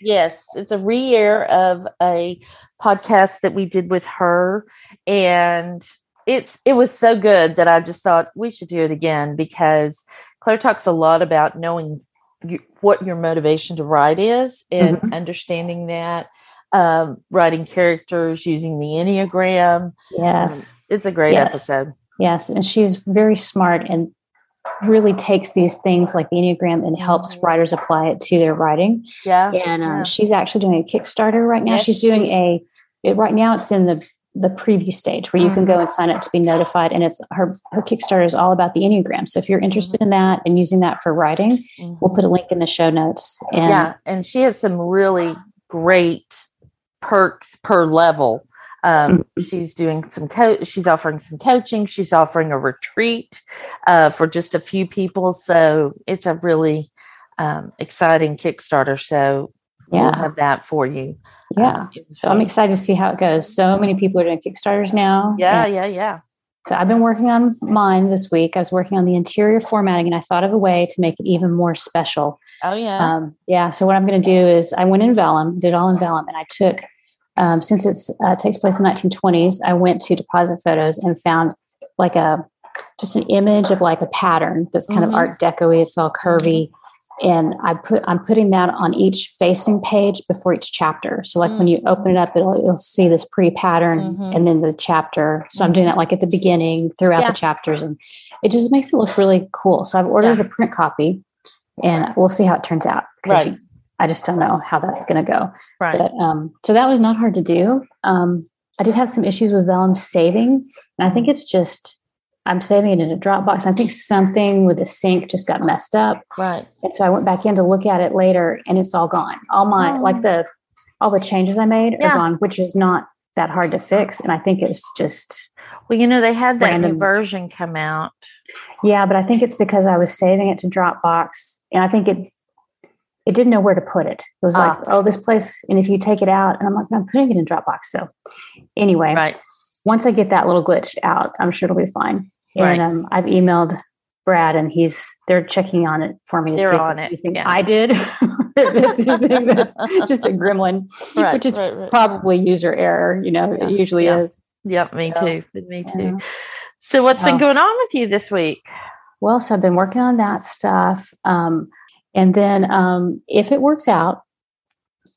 Yes, it's a re air of a podcast that we did with her. And it's it was so good that I just thought we should do it again because Claire talks a lot about knowing you, what your motivation to write is and mm-hmm. understanding that um, writing characters using the enneagram yes um, it's a great yes. episode yes and she's very smart and really takes these things like the Enneagram and helps mm-hmm. writers apply it to their writing. Yeah. And um, yeah. she's actually doing a Kickstarter right now. Yes, she's doing she, a, it, right now it's in the, the preview stage where you mm-hmm. can go mm-hmm. and sign up to be notified. And it's her, her Kickstarter is all about the Enneagram. So if you're interested mm-hmm. in that and using that for writing, we'll put a link in the show notes. And yeah. And she has some really great perks per level um, mm-hmm. she's doing some coach. She's offering some coaching. She's offering a retreat uh, for just a few people. So it's a really um, exciting Kickstarter. So yeah. we'll have that for you. Yeah. Um, so I'm excited to see how it goes. So many people are doing Kickstarters now. Yeah, yeah, yeah. So I've been working on mine this week. I was working on the interior formatting, and I thought of a way to make it even more special. Oh yeah, um, yeah. So what I'm going to do is I went in vellum, did all in vellum, and I took um, since it uh, takes place in the 1920s, I went to Depositphotos and found like a just an image of like a pattern that's kind mm-hmm. of Art Deco. It's all curvy, and I put I'm putting that on each facing page before each chapter. So like mm-hmm. when you open it up, it'll you'll see this pre pattern mm-hmm. and then the chapter. So I'm doing that like at the beginning throughout yeah. the chapters, and it just makes it look really cool. So I've ordered yeah. a print copy, and we'll see how it turns out. Right. You, I just don't know how that's going to go. Right. But, um, so that was not hard to do. Um, I did have some issues with Vellum saving, and I think it's just I'm saving it in a Dropbox. I think something with the sync just got messed up. Right. And so I went back in to look at it later, and it's all gone. All my oh. like the all the changes I made yeah. are gone, which is not that hard to fix. And I think it's just well, you know, they had that random. new version come out. Yeah, but I think it's because I was saving it to Dropbox, and I think it it didn't know where to put it. It was ah. like, oh, this place, and if you take it out, and I'm like, I'm putting it in Dropbox. So anyway, right. once I get that little glitch out, I'm sure it'll be fine. Right. And um, I've emailed Brad, and he's they're checking on it for me. they're on it. Yeah. I did. that's, just a gremlin, right, which is right, probably user error. You know, yeah. it usually yeah. is. Yep, me so, too. Me too. So, what's been going on with you this week? Well, so I've been working on that stuff. Um, and then um, if it works out,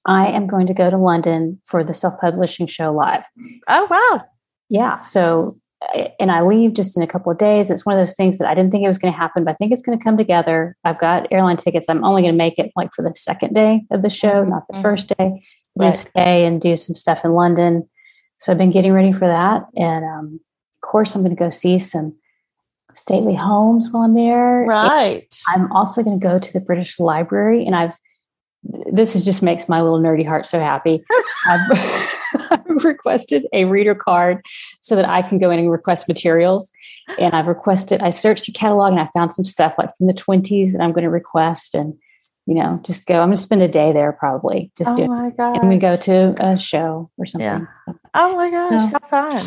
I am going to go to London for the self publishing show live. Oh, wow. Yeah. So, and I leave just in a couple of days. It's one of those things that I didn't think it was going to happen, but I think it's going to come together. I've got airline tickets. I'm only going to make it like for the second day of the show, mm-hmm. not the mm-hmm. first day. I'm going to stay and do some stuff in London. So I've been getting ready for that. And um, of course, I'm going to go see some stately homes while I'm there. Right. And I'm also going to go to the British Library, and I've this is just makes my little nerdy heart so happy. I've, I've, requested a reader card so that I can go in and request materials. And I've requested, I searched the catalog and I found some stuff like from the 20s that I'm going to request and, you know, just go. I'm going to spend a day there probably. Just oh do my God. And we go to a show or something. Yeah. Oh my gosh, so, how fun.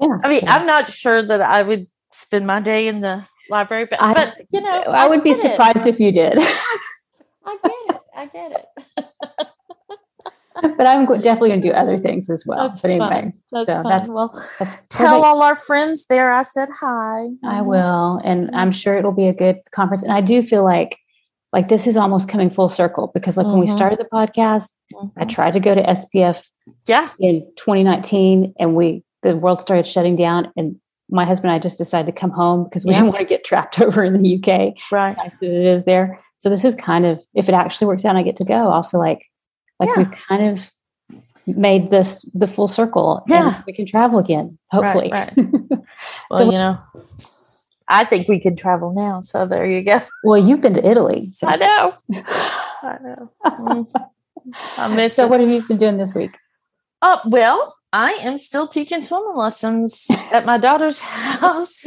Yeah. I mean, so. I'm not sure that I would spend my day in the library, but, I, but you know, I, I would be surprised it. if you did. I get it. I get it. but I'm definitely going to do other things as well. That's but anyway, fun. That's so fun. That's, well, that's tell all our friends there I said hi. I will, and I'm sure it'll be a good conference. And I do feel like like this is almost coming full circle because like mm-hmm. when we mm-hmm. started the podcast, mm-hmm. I tried to go to SPF, yeah, in 2019, and we the world started shutting down, and my husband and I just decided to come home because we yeah. didn't want to get trapped over in the UK. Right. As nice as it is there. So this is kind of if it actually works out and I get to go, I'll feel like like yeah. we kind of made this the full circle. Yeah. we can travel again, hopefully. Right, right. well, so, you know. I think we can travel now. So there you go. Well, you've been to Italy. So I know. I know. I miss so it. what have you been doing this week? Uh, well, I am still teaching swimming lessons at my daughter's house.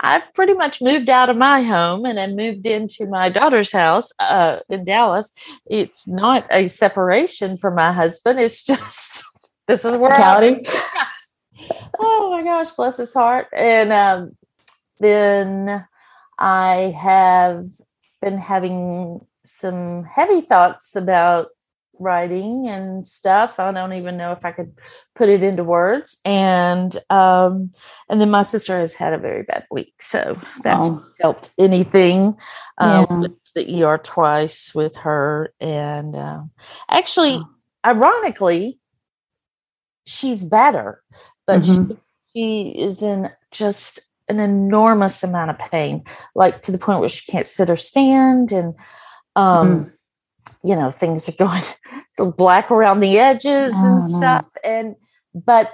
I've pretty much moved out of my home and I moved into my daughter's house uh, in Dallas. It's not a separation from my husband. It's just this is where I, Reality? oh my gosh, bless his heart. And um, then I have been having some heavy thoughts about writing and stuff. I don't even know if I could put it into words. And um, and then my sister has had a very bad week, so that's Oh. helped anything. Um, Yeah. with the ER twice with her, and um actually, Oh. ironically, she's better, but Mhm. she, she is in just an enormous amount of pain, like to the point where she can't sit or stand, and um, Mm-hmm. you know things are going black around the edges Oh, and no. stuff, and but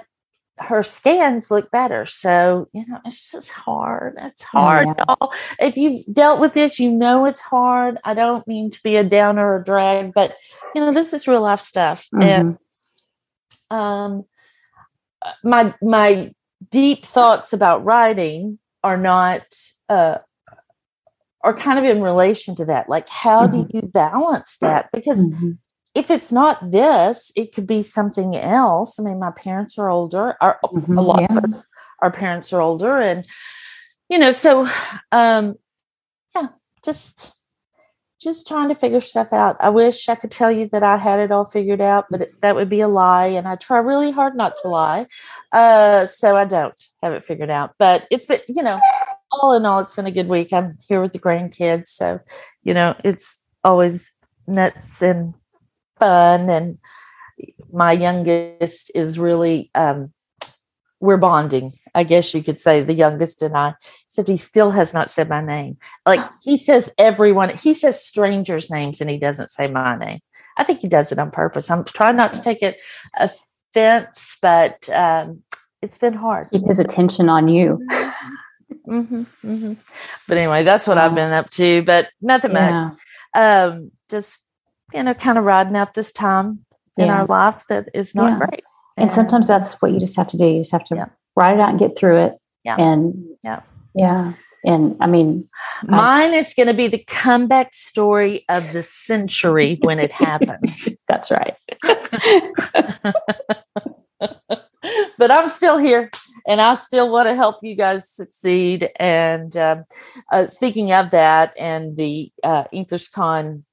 her scans look better. So, you know, it's just hard. It's hard, yeah. y'all. If you've dealt with this, you know it's hard. I don't mean to be a downer or drag, but you know, this is real life stuff. And Mhm. um my my deep thoughts about writing are not uh are kind of in relation to that. Like how do you balance that? Because Mhm. If it's not this, it could be something else. I mean, my parents are older. Our, Mhm, A lot yeah. of us, our parents are older, and you know, so um, yeah, just just trying to figure stuff out. I wish I could tell you that I had it all figured out, but it, that would be a lie, and I try really hard not to lie. Uh, so I don't have it figured out. But it's been, you know, all in all, it's been a good week. I'm here with the grandkids, so you know, it's always nuts and fun and my youngest is really um we're bonding i guess you could say the youngest and i except he still has not said my name. Like he says everyone he says strangers names and he doesn't say my name. I think he does it on purpose. I'm trying not to take it offense but um it's been hard. Keep his attention on you. hmm hmm but anyway that's what i've been up to but nothing much. Um just you know kind of riding out this time in our life that is not Yeah. great And sometimes that's what you just have to do. You just have to Yeah. write it out and get through it. Yeah. And Yeah. Yeah. And I mean, mine is going to be the comeback story of the century when it happens that's right. but i'm still here and i still want to help you guys succeed and um, uh, speaking of that and the uh, InkersCon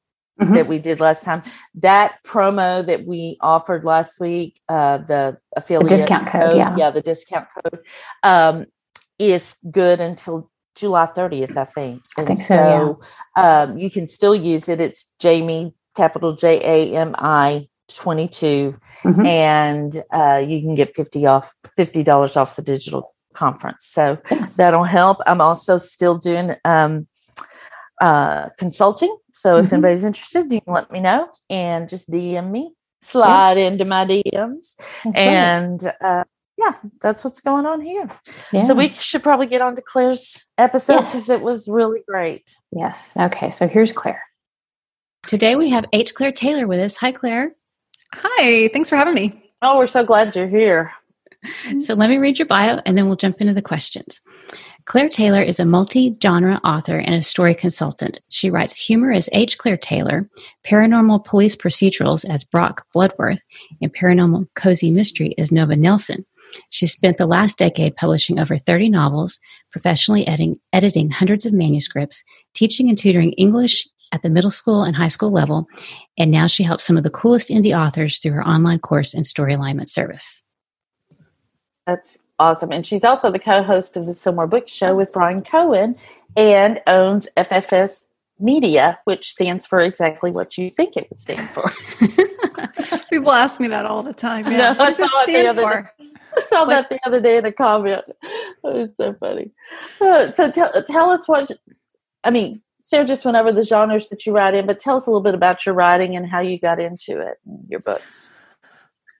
Mhm. that we did last time that promo that we offered last week uh, the affiliate discount code, yeah. yeah the discount code um, is good until July 30th, I think. I think so, um, you can still use it. It's Jamie, capital J A M I 22, Mhm. and uh, you can get 50 off, $50 off the digital conference. So that'll help. I'm also still doing um, uh, consulting. So if Mhm. anybody's interested, you can let me know and just DM me, slide into my DMs. That's right. And uh, yeah, that's what's going on here. Yeah. So we should probably get on to Claire's episode because Yes. it was really great. Yes. Okay. So here's Claire. Today we have H. Claire Taylor with us. Hi, Claire. Hi, thanks for having me. Oh, we're so glad you're here. So let me read your bio and then we'll jump into the questions. Claire Taylor is a multi genre author and a story consultant. She writes humor as H. Claire Taylor, paranormal police procedurals as Brock Bloodworth, and paranormal cozy mystery as Nova Nelson. She spent the last decade publishing over 30 novels, professionally editing, editing hundreds of manuscripts, teaching and tutoring English at the middle school and high school level, and now she helps some of the coolest indie authors through her online course and story alignment service. That's awesome. And she's also the co host of the Sell More Books Show with Bryan Cohen and owns FFS Media, which stands for exactly what you think it would stand for. People ask me that all the time. No, Yeah. I what does it saw it stand for? I saw that the other day in a comment. It was so funny. Uh, so tell tell us what I mean. Sarah just went over the genres that you write in, but tell us a little bit about your writing and how you got into it, and your books.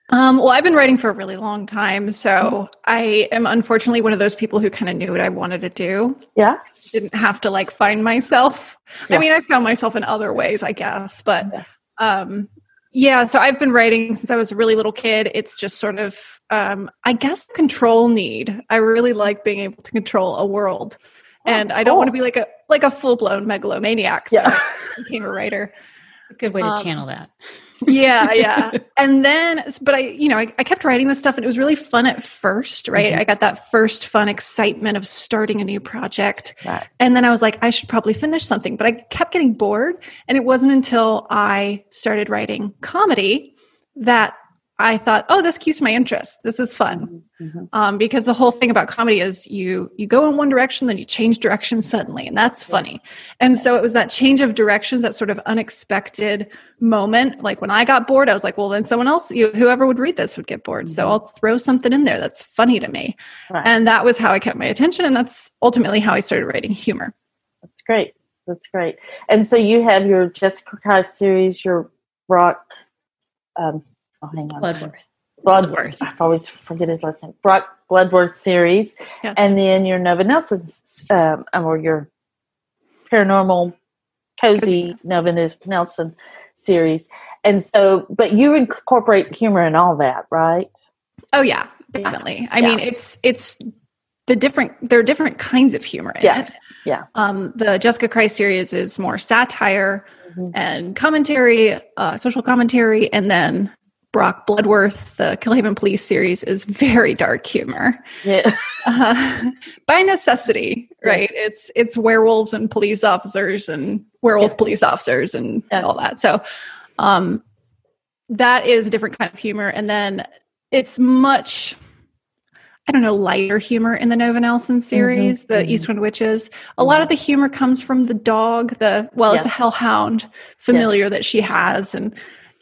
Um, well, I've been writing for a really long time, so I am unfortunately one of those people who kind of knew what I wanted to do. Yeah, Didn't have to like find myself. Yeah. I mean, I found myself in other ways, I guess, but um, Yeah, so I've been writing since I was a really little kid. It's just sort of, um, I guess, control need. I really like being able to control a world, and I don't want to be like a like a full blown megalomaniac. So Yeah. I became a writer. It's a good way to Um, channel that. Yeah yeah and then but i you know I, I kept writing this stuff and it was really fun at first right Mhm. i got that first fun excitement of starting a new project Right. and then i was like i should probably finish something but i kept getting bored and it wasn't until i started writing comedy that i thought oh this keeps my interest this is fun Mhm. um, because the whole thing about comedy is you you go in one direction then you change direction suddenly and that's funny and so it was that change of directions that sort of unexpected moment like when i got bored i was like well then someone else you, whoever would read this would get bored so Mhm. i'll throw something in there that's funny to me Right. and that was how i kept my attention and that's ultimately how i started writing humor That's great. That's great. And so you have your Jessica Christ series, your rock. Um, oh, hang on. Bloodworth. Bloodworth. I've always forget his last name. Brock Bloodworth series, Yes. and then your Nova Nelson's, um, or your paranormal cozy Nova Nelson series. And so, but you incorporate humor in all that, right? oh yeah definitely i Yeah. mean it's it's the different there are different kinds of humor in Yes. it Yeah. um, the jessica christ series is more satire Mhm. and commentary, uh, social commentary, and then Brock Bloodworth, the Killhaven Police series, is very dark humor Yeah. uh, by necessity, Yeah. right? It's it's werewolves and police officers and werewolf Yeah. police officers and all that. So um, that is a different kind of humor, and then it's much. I don't know, lighter humor in the Nova Nelson series, the mhm. Eastwind Witches. A lot of the humor comes from the dog, the well, it's a hellhound familiar that she has, and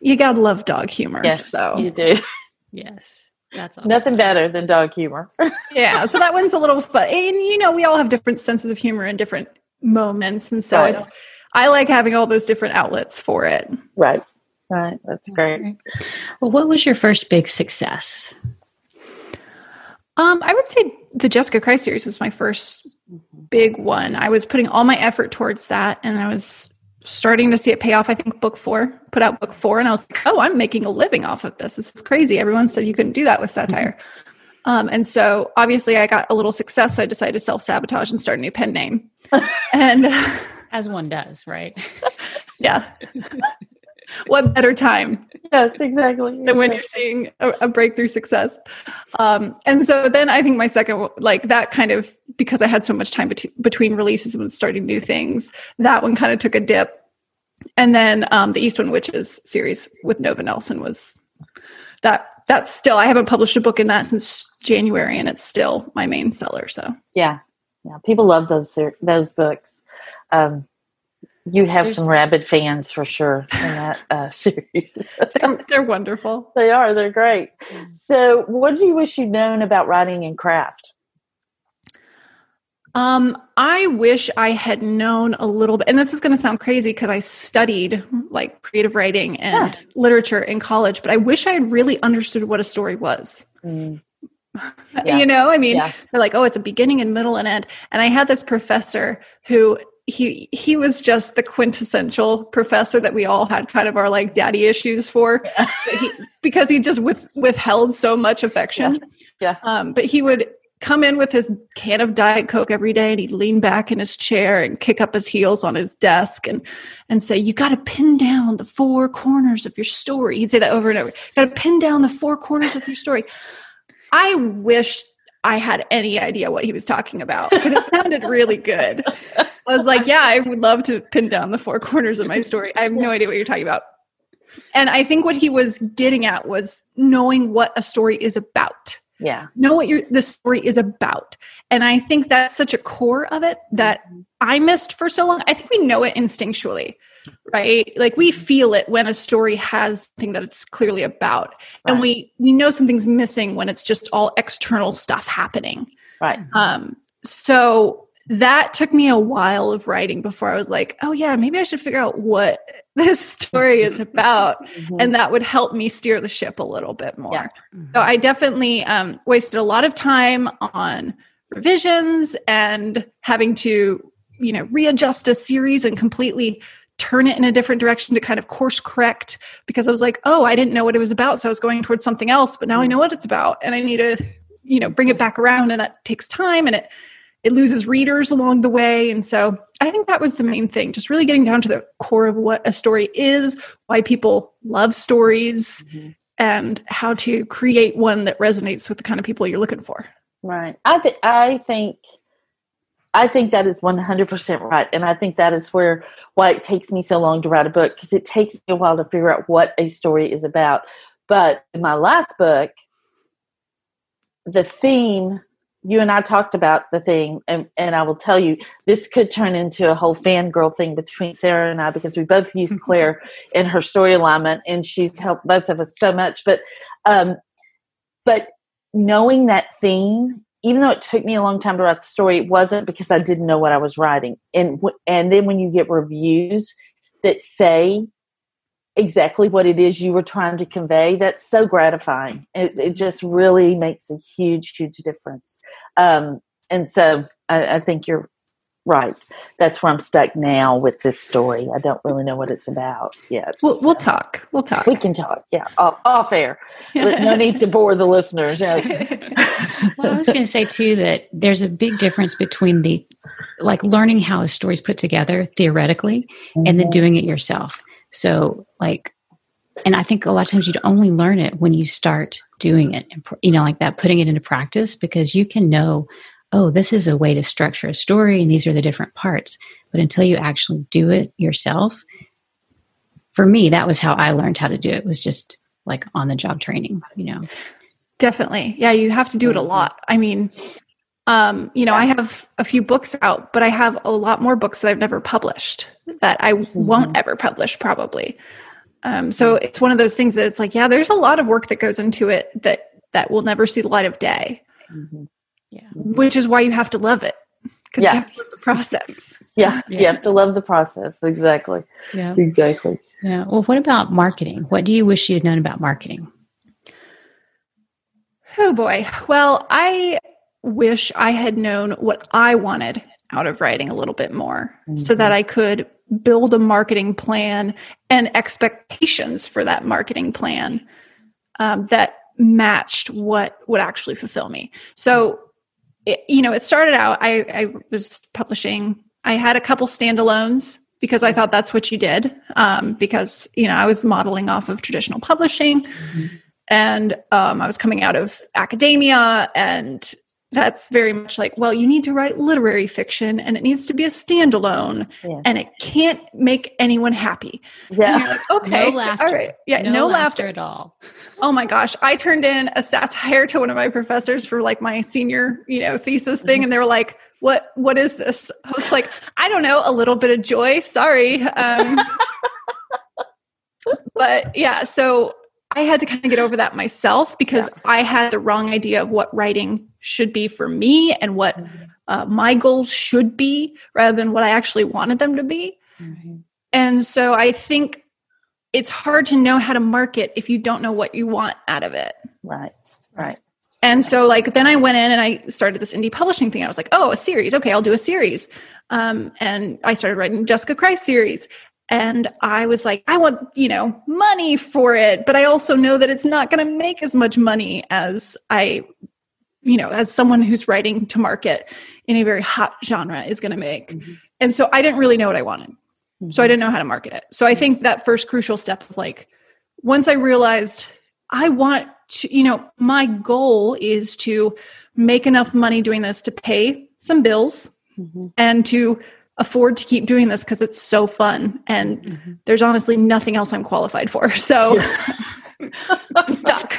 you gotta love dog humor. Yes, so you do. Yes. That's awesome. Nothing better than dog humor. yeah, so that one's a little fun. And you know, we all have different senses of humor in different moments, and so Right. it's. I like having all those different outlets for it. right. Right. That's That's great. great. Well, what was your first big success? Um, I would say the Jessica Christ series was my first big one. I was putting all my effort towards that, and I was starting to see it pay off. I think book four put out book four, and I was like, "Oh, I'm making a living off of this. This is crazy." Everyone said you couldn't do that with satire, um, and so obviously I got a little success. So I decided to self sabotage and start a new pen name, and As one does, right? yeah. what better time Yes, exactly. than when you're seeing a, a breakthrough success. Um, and so then I think my second, like that kind of, because I had so much time bet- between releases and starting new things, that one kind of took a dip. And then um, the Eastwind Witches series with Nova Nelson was that, that's still, I haven't published a book in that since January and it's still my main seller. So Yeah, yeah. People love those those books. Um, you have There's- some rabid fans for sure in that uh, series. they're, they're wonderful. they are. They're great. So, what do you wish you'd known about writing and craft? Um, I wish I had known a little bit, and this is going to sound crazy because I studied like creative writing and literature in college, but I wish I had really understood what a story was. Mm, Yeah. You know, I mean, Yeah. they're like, oh, it's a beginning and middle and end. And I had this professor who he he was just the quintessential professor that we all had kind of our like daddy issues for. But he, because he just with withheld so much affection. Yeah. Um, but he would come in with his can of diet coke every day and he'd lean back in his chair and kick up his heels on his desk and and say you got to pin down the four corners of your story. He'd say that over and over. Got to pin down the four corners of your story. I wish i had any idea what he was talking about because it sounded really good i was like yeah i would love to pin down the four corners of my story. I have no idea what you're talking about. And i think what he was getting at was knowing what a story is about. Yeah. know what your the story is about. And i think that's such a core of it that i missed for so long. I think we know it instinctually right? Like we feel it when a story has something that it's clearly about. And we we know something's missing when it's just all external stuff happening. Right. um so that took me a while of writing before i was like oh yeah maybe i should figure out what this story is about Mhm. and that would help me steer the ship a little bit more Yeah. so I definitely um, wasted a lot of time on revisions and having to, you know, readjust a series and completely turn it in a different direction to kind of course correct because I was like, oh, I didn't know what it was about. So I was going towards something else, but now I know what it's about and I need to, you know, bring it back around and that takes time and it it loses readers along the way. And so I think that was the main thing, just really getting down to the core of what a story is, why people love stories, mm-hmm. and how to create one that resonates with the kind of people you're looking for. Right. I th- I think I think that is 100% right. And I think that is where why it takes me so long to write a book because it takes me a while to figure out what a story is about. But in my last book, the theme you and I talked about the thing, and, and I will tell you, this could turn into a whole fangirl thing between Sarah and I because we both use Claire in her story alignment, and she's helped both of us so much. But, um, but knowing that theme, even though it took me a long time to write the story, it wasn't because I didn't know what I was writing. And and then when you get reviews that say exactly what it is you were trying to convey that's so gratifying it, it just really makes a huge huge difference um, and so I, I, think you're right that's where i'm stuck now with this story i don't really know what it's about yet we'll, so. we'll talk we'll talk we can talk yeah off, off air no need to bore the listeners yes. well i was going to say too that there's a big difference between the like learning how a story's put together theoretically mm-hmm. and then mm-hmm. doing it yourself so, like, and I think a lot of times you'd only learn it when you start doing it, you know, like that, putting it into practice, because you can know, oh, this is a way to structure a story and these are the different parts. But until you actually do it yourself, for me, that was how I learned how to do it, was just like on the job training, you know. Definitely. Yeah, you have to do it a lot. I mean, um, you know, I have a few books out, but I have a lot more books that I've never published that I mm-hmm. won't ever publish probably. Um, so it's one of those things that it's like, yeah, there's a lot of work that goes into it that that will never see the light of day. Mm-hmm. Yeah, which is why you have to love it because yeah. you have to love the process. Yeah, yeah, you have to love the process. Exactly. Yeah, exactly. Yeah. Well, what about marketing? What do you wish you had known about marketing? Oh boy. Well, I wish I had known what I wanted out of writing a little bit more mm-hmm. so that I could build a marketing plan and expectations for that marketing plan um, that matched what would actually fulfill me. So, it, you know, it started out, I, I was publishing, I had a couple standalones because I thought that's what you did. Um, because, you know, I was modeling off of traditional publishing. Mm-hmm and um, I was coming out of academia and that's very much like, well, you need to write literary fiction and it needs to be a standalone yeah. and it can't make anyone happy. Yeah. Like, okay. No laughter. All right. Yeah. No, no laughter, laughter at all. Oh my gosh. I turned in a satire to one of my professors for like my senior, you know, thesis thing. Mm-hmm. And they were like, what, what is this? I was like, I don't know, a little bit of joy. Sorry. Um, but yeah, so I had to kind of get over that myself because yeah. I had the wrong idea of what writing should be for me and what uh, my goals should be rather than what I actually wanted them to be. Mm-hmm. And so I think it's hard to know how to market if you don't know what you want out of it. Right, right. And so, like, then I went in and I started this indie publishing thing. I was like, oh, a series. Okay, I'll do a series. Um, and I started writing Jessica Christ series. And I was like, I want, you know, money for it, but I also know that it's not going to make as much money as I, you know, as someone who's writing to market in a very hot genre is going to make. Mm-hmm. And so I didn't really know what I wanted. Mm-hmm. So I didn't know how to market it. So I think that first crucial step of like, once I realized I want to, you know, my goal is to make enough money doing this to pay some bills mm-hmm. and to afford to keep doing this because it's so fun and mm-hmm. there's honestly nothing else I'm qualified for. So I'm stuck.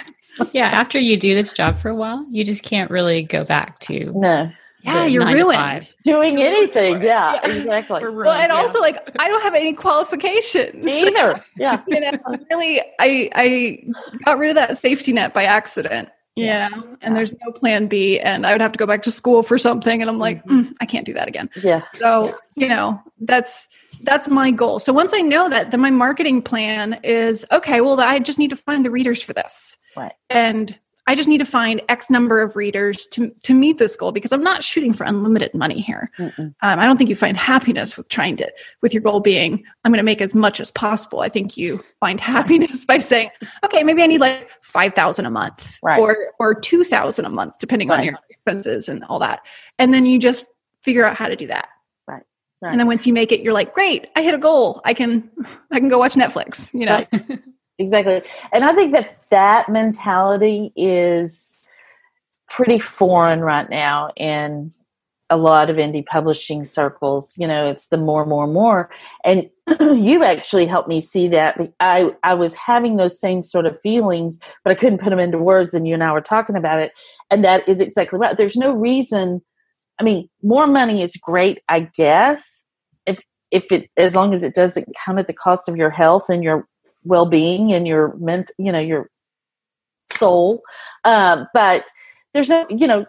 Yeah, after you do this job for a while, you just can't really go back to No. Yeah, you're ruined. Doing you're anything. Yeah, yeah, exactly. Ruined, well, and yeah. also like I don't have any qualifications either. Yeah. you know, really I I got rid of that safety net by accident. Yeah. And there's no plan B. And I would have to go back to school for something. And I'm like, mm-hmm. mm, I can't do that again. Yeah. So, yeah. you know, that's that's my goal. So once I know that, then my marketing plan is okay, well, I just need to find the readers for this. Right. And I just need to find X number of readers to to meet this goal because I'm not shooting for unlimited money here. Um, I don't think you find happiness with trying to with your goal being I'm going to make as much as possible. I think you find happiness by saying, okay, maybe I need like five thousand a month, Right. or or two thousand a month, depending on your expenses and all that. And then you just figure out how to do that. Right. And then once you make it, you're like, great, I hit a goal. I can I can go watch Netflix. You know. Right. exactly and i think that that mentality is pretty foreign right now in a lot of indie publishing circles you know it's the more more more and you actually helped me see that i i was having those same sort of feelings but i couldn't put them into words and you and i were talking about it and that is exactly right there's no reason i mean more money is great i guess if if it as long as it doesn't come at the cost of your health and your well-being and your ment you know your soul um, but there's no you know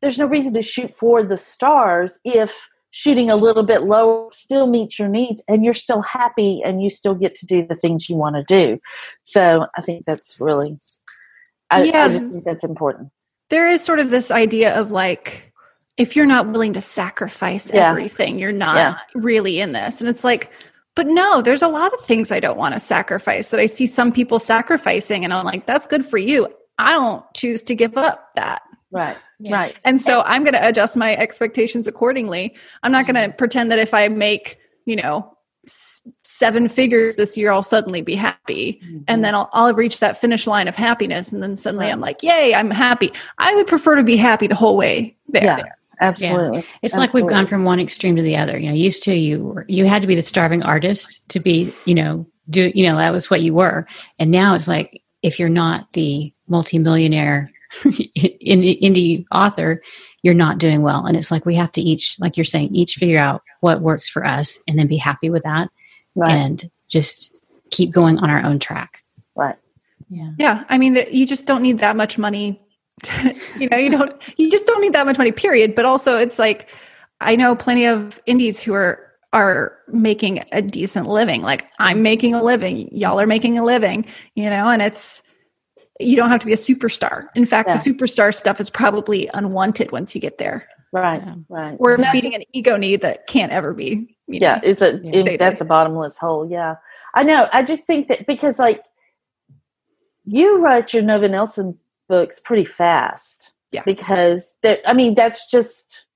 there's no reason to shoot for the stars if shooting a little bit lower still meets your needs and you're still happy and you still get to do the things you want to do so i think that's really i, Yeah. I just think that's important there is sort of this idea of like if you're not willing to sacrifice Yeah. everything you're not Yeah. really in this and it's like but no there's a lot of things i don't want to sacrifice that i see some people sacrificing and i'm like that's good for you i don't choose to give up that right Yeah. right and so i'm going to adjust my expectations accordingly i'm not going to pretend that if i make you know s- seven figures this year i'll suddenly be happy. And mm-hmm. then I'll, I'll have reached that finish line of happiness and then suddenly Right. i'm like yay i'm happy. I would prefer to be happy the whole way there. Yeah absolutely. It's like we've gone from one extreme to the other. You know, used to you were, you had to be the starving artist to be, you know, do you know that was what you were, and now it's like if you're not the multimillionaire indie, indie author, you're not doing well. And it's like we have to each, like you're saying, each figure out what works for us, and then be happy with that, right and just keep going on our own track. right Yeah. Yeah, I mean that you just don't need that much money. you know, you don't you just don't need that much money period, but also it's like I know plenty of indies who are are making a decent living. Like I'm making a living, y'all are making a living, you know, and it's you don't have to be a superstar. In fact, Yeah. the superstar stuff is probably unwanted once you get there. Right Yeah. right Or it's And feeding an ego need that can't ever be. you know. yeah it's a Yeah. it- that's a bottomless hole yeah i know i just think that because like you write your nova nelson books pretty fast Yeah. because that i mean that's just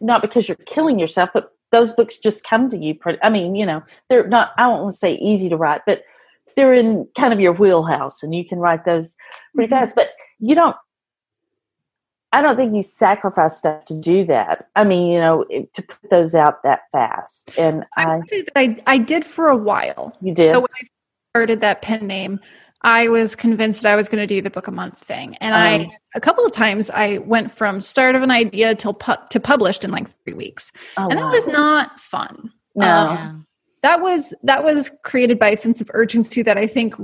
not because you're killing yourself but those books just come to you pretty i mean you know they're not i don't want to say easy to write but they're in kind of your wheelhouse and you can write those pretty Mhm. fast but you don't I don't think you sacrifice stuff to do that. I mean, you know, to put those out that fast. And I I, say that I, I did for a while. you did. So when I started that pen name, I was convinced that I was going to do the book a month thing, and Um. I a couple of times I went from start of an idea till pu- to published in like three weeks, oh, and that was not fun. no. um, That was that was created by a sense of urgency that I think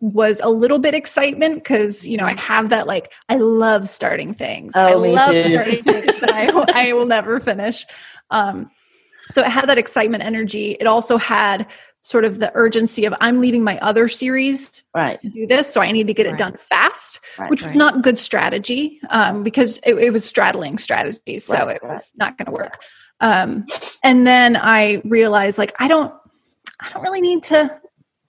was a little bit excitement because you know I have that like I love starting things. I Oh, me love too. starting things that I I will never finish. Um, so it had that excitement energy. It also had sort of the urgency of I'm leaving my other series right. to do this, so I need to get it done fast, Right, which was not good strategy um, because it, it was straddling strategies, so Right, it right. was not going to work. Um, and then I realized, like, I don't, I don't really need to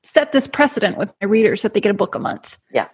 set this precedent with my readers that they get a book a month. Yeah.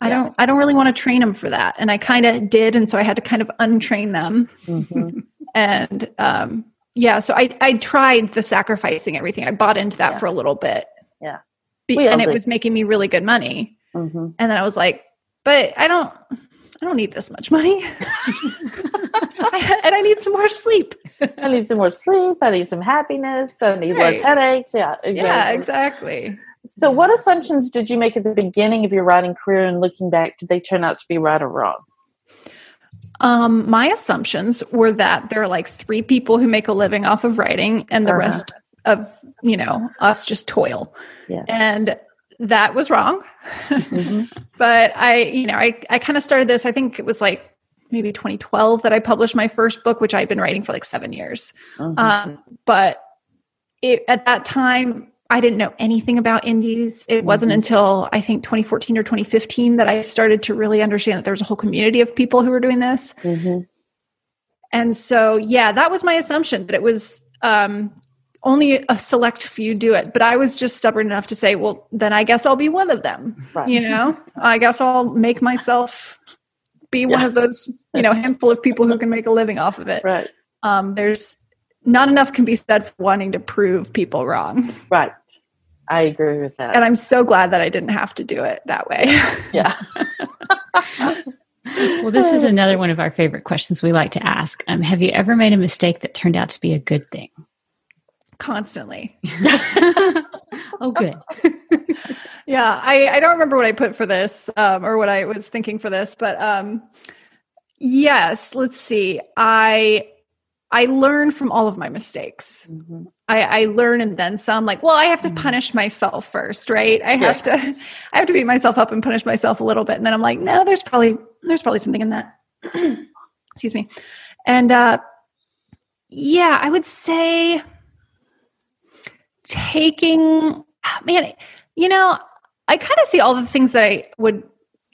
I Yeah. don't, I don't really want to train them for that, and I kind of did, and so I had to kind of untrain them Mhm. and um yeah so i i tried the sacrificing everything i bought into that Yeah. for a little bit Yeah. Be- and it was making me really good money Mhm. and then i was like but i don't i don't need this much money and i need some more sleep I need some more sleep. I need some happiness. I need less headaches. Yeah, exactly. yeah exactly So, what assumptions did you make at the beginning of your writing career, and looking back, did they turn out to be right or wrong? um my assumptions were that there are like three people who make a living off of writing and the Uh-huh. rest of you know us just toil Yeah. and that was wrong Mhm. but I, you know, I, I kind of started this, I think it was like maybe 2012 that I published my first book, which I'd been writing for like seven years. Mhm. Um, but it, at that time, I didn't know anything about indies. It wasn't Mhm. until I think 2014 or 2015 that I started to really understand that there was a whole community of people who were doing this. Mhm. And so, yeah, that was my assumption that it was um, only a select few do it. But I was just stubborn enough to say, well, then I guess I'll be one of them. Right. You know, I guess I'll make myself be one of those, you know, handful of people who can make a living off of it. Right. Um, there's not enough can be said for wanting to prove people wrong. Right. I agree with that. And I'm so glad that I didn't have to do it that way. yeah. Well, this is another one of our favorite questions we like to ask. Um, have you ever made a mistake that turned out to be a good thing? Constantly. oh, good. Yeah, I, I don't remember what I put for this um, or what I was thinking for this, but um, yes, let's see. I I learn from all of my mistakes. Mhm. I, I learn and then some. Like, well, I have to punish myself first, right? I have to I have to beat myself up and punish myself a little bit, and then I'm like, no, there's probably there's probably something in that. Excuse me, and uh, yeah, I would say taking ah, man, you know, I kind of see all the things that I would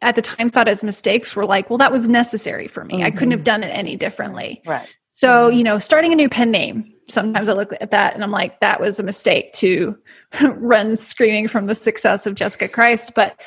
at the time thought as mistakes were like, well, that was necessary for me. I couldn't have mm-hmm. done it any differently. Right. So, mm-hmm. you know, starting a new pen name, sometimes I look at that and I'm like, that was a mistake to run screaming from the success of Jessica Christ. But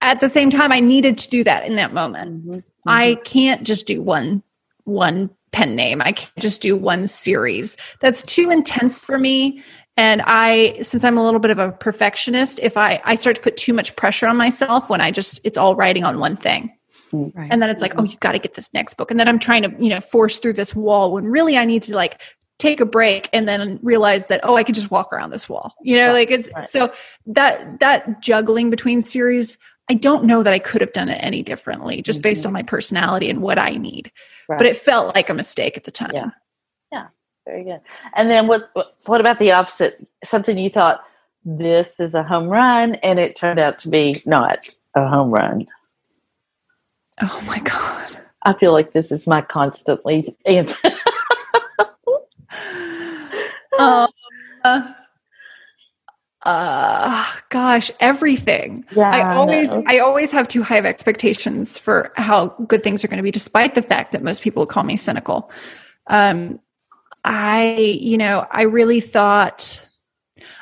at the same time, I needed to do that in that moment. Mhm. I mm-hmm. can't just do one one pen name. I can't just do one series. That's too intense for me. And I, since I'm a little bit of a perfectionist, if I I start to put too much pressure on myself when I just it's all writing on one thing. Mm. Right. And then it's like, oh, you got to get this next book. And then I'm trying to, you know, force through this wall when really I need to like take a break and then realize that, oh, I could just walk around this wall. You know, Right, like it's right. so that that juggling between series, I don't know that I could have done it any differently, just based mm-hmm. on my personality and what I need. Right. But it felt like a mistake at the time. Yeah. Very good. And then what? what- about the opposite? Something you thought this is a home run, and it turned out to be not a home run. Oh my God. I feel like this is my constantly answer. Um, uh, uh, gosh, everything. yeah, I always know. I always have too high of expectations for how good things are going to be, despite the fact that most people call me cynical. Um, I, you know, I really thought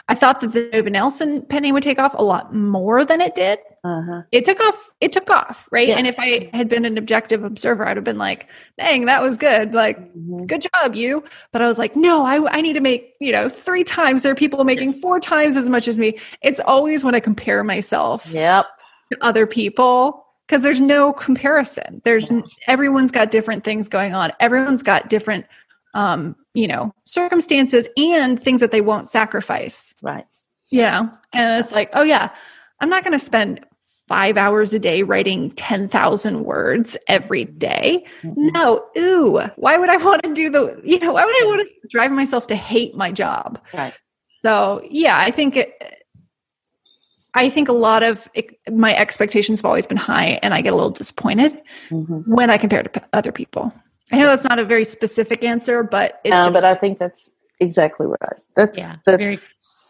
I thought that the Nova Nelson penny would take off a lot more than it did. Uh-huh. It took off. It took off, right? Yeah. And if I had been an objective observer, I'd have been like, "Dang, that was good! Like, Mhm. good job, you." But I was like, "No, I, I need to make you know three times. There are people making four times as much as me." It's always when I compare myself Yep. to other people because there's no comparison there's everyone's got different things going on everyone's got different um you know circumstances and things that they won't sacrifice Right. Yeah. and it's like oh yeah i'm not going to spend five hours a day writing 10,000 words every day. Mhm. No, ooh, why would I want to do the, you know, why would I want to drive myself to hate my job? Right. So yeah, I think it, I think a lot of it, my expectations have always been high, and I get a little disappointed Mhm. when I compare to p- other people. I know that's not a very specific answer, but it No, just- but I think that's exactly right. That's Yeah, that's very-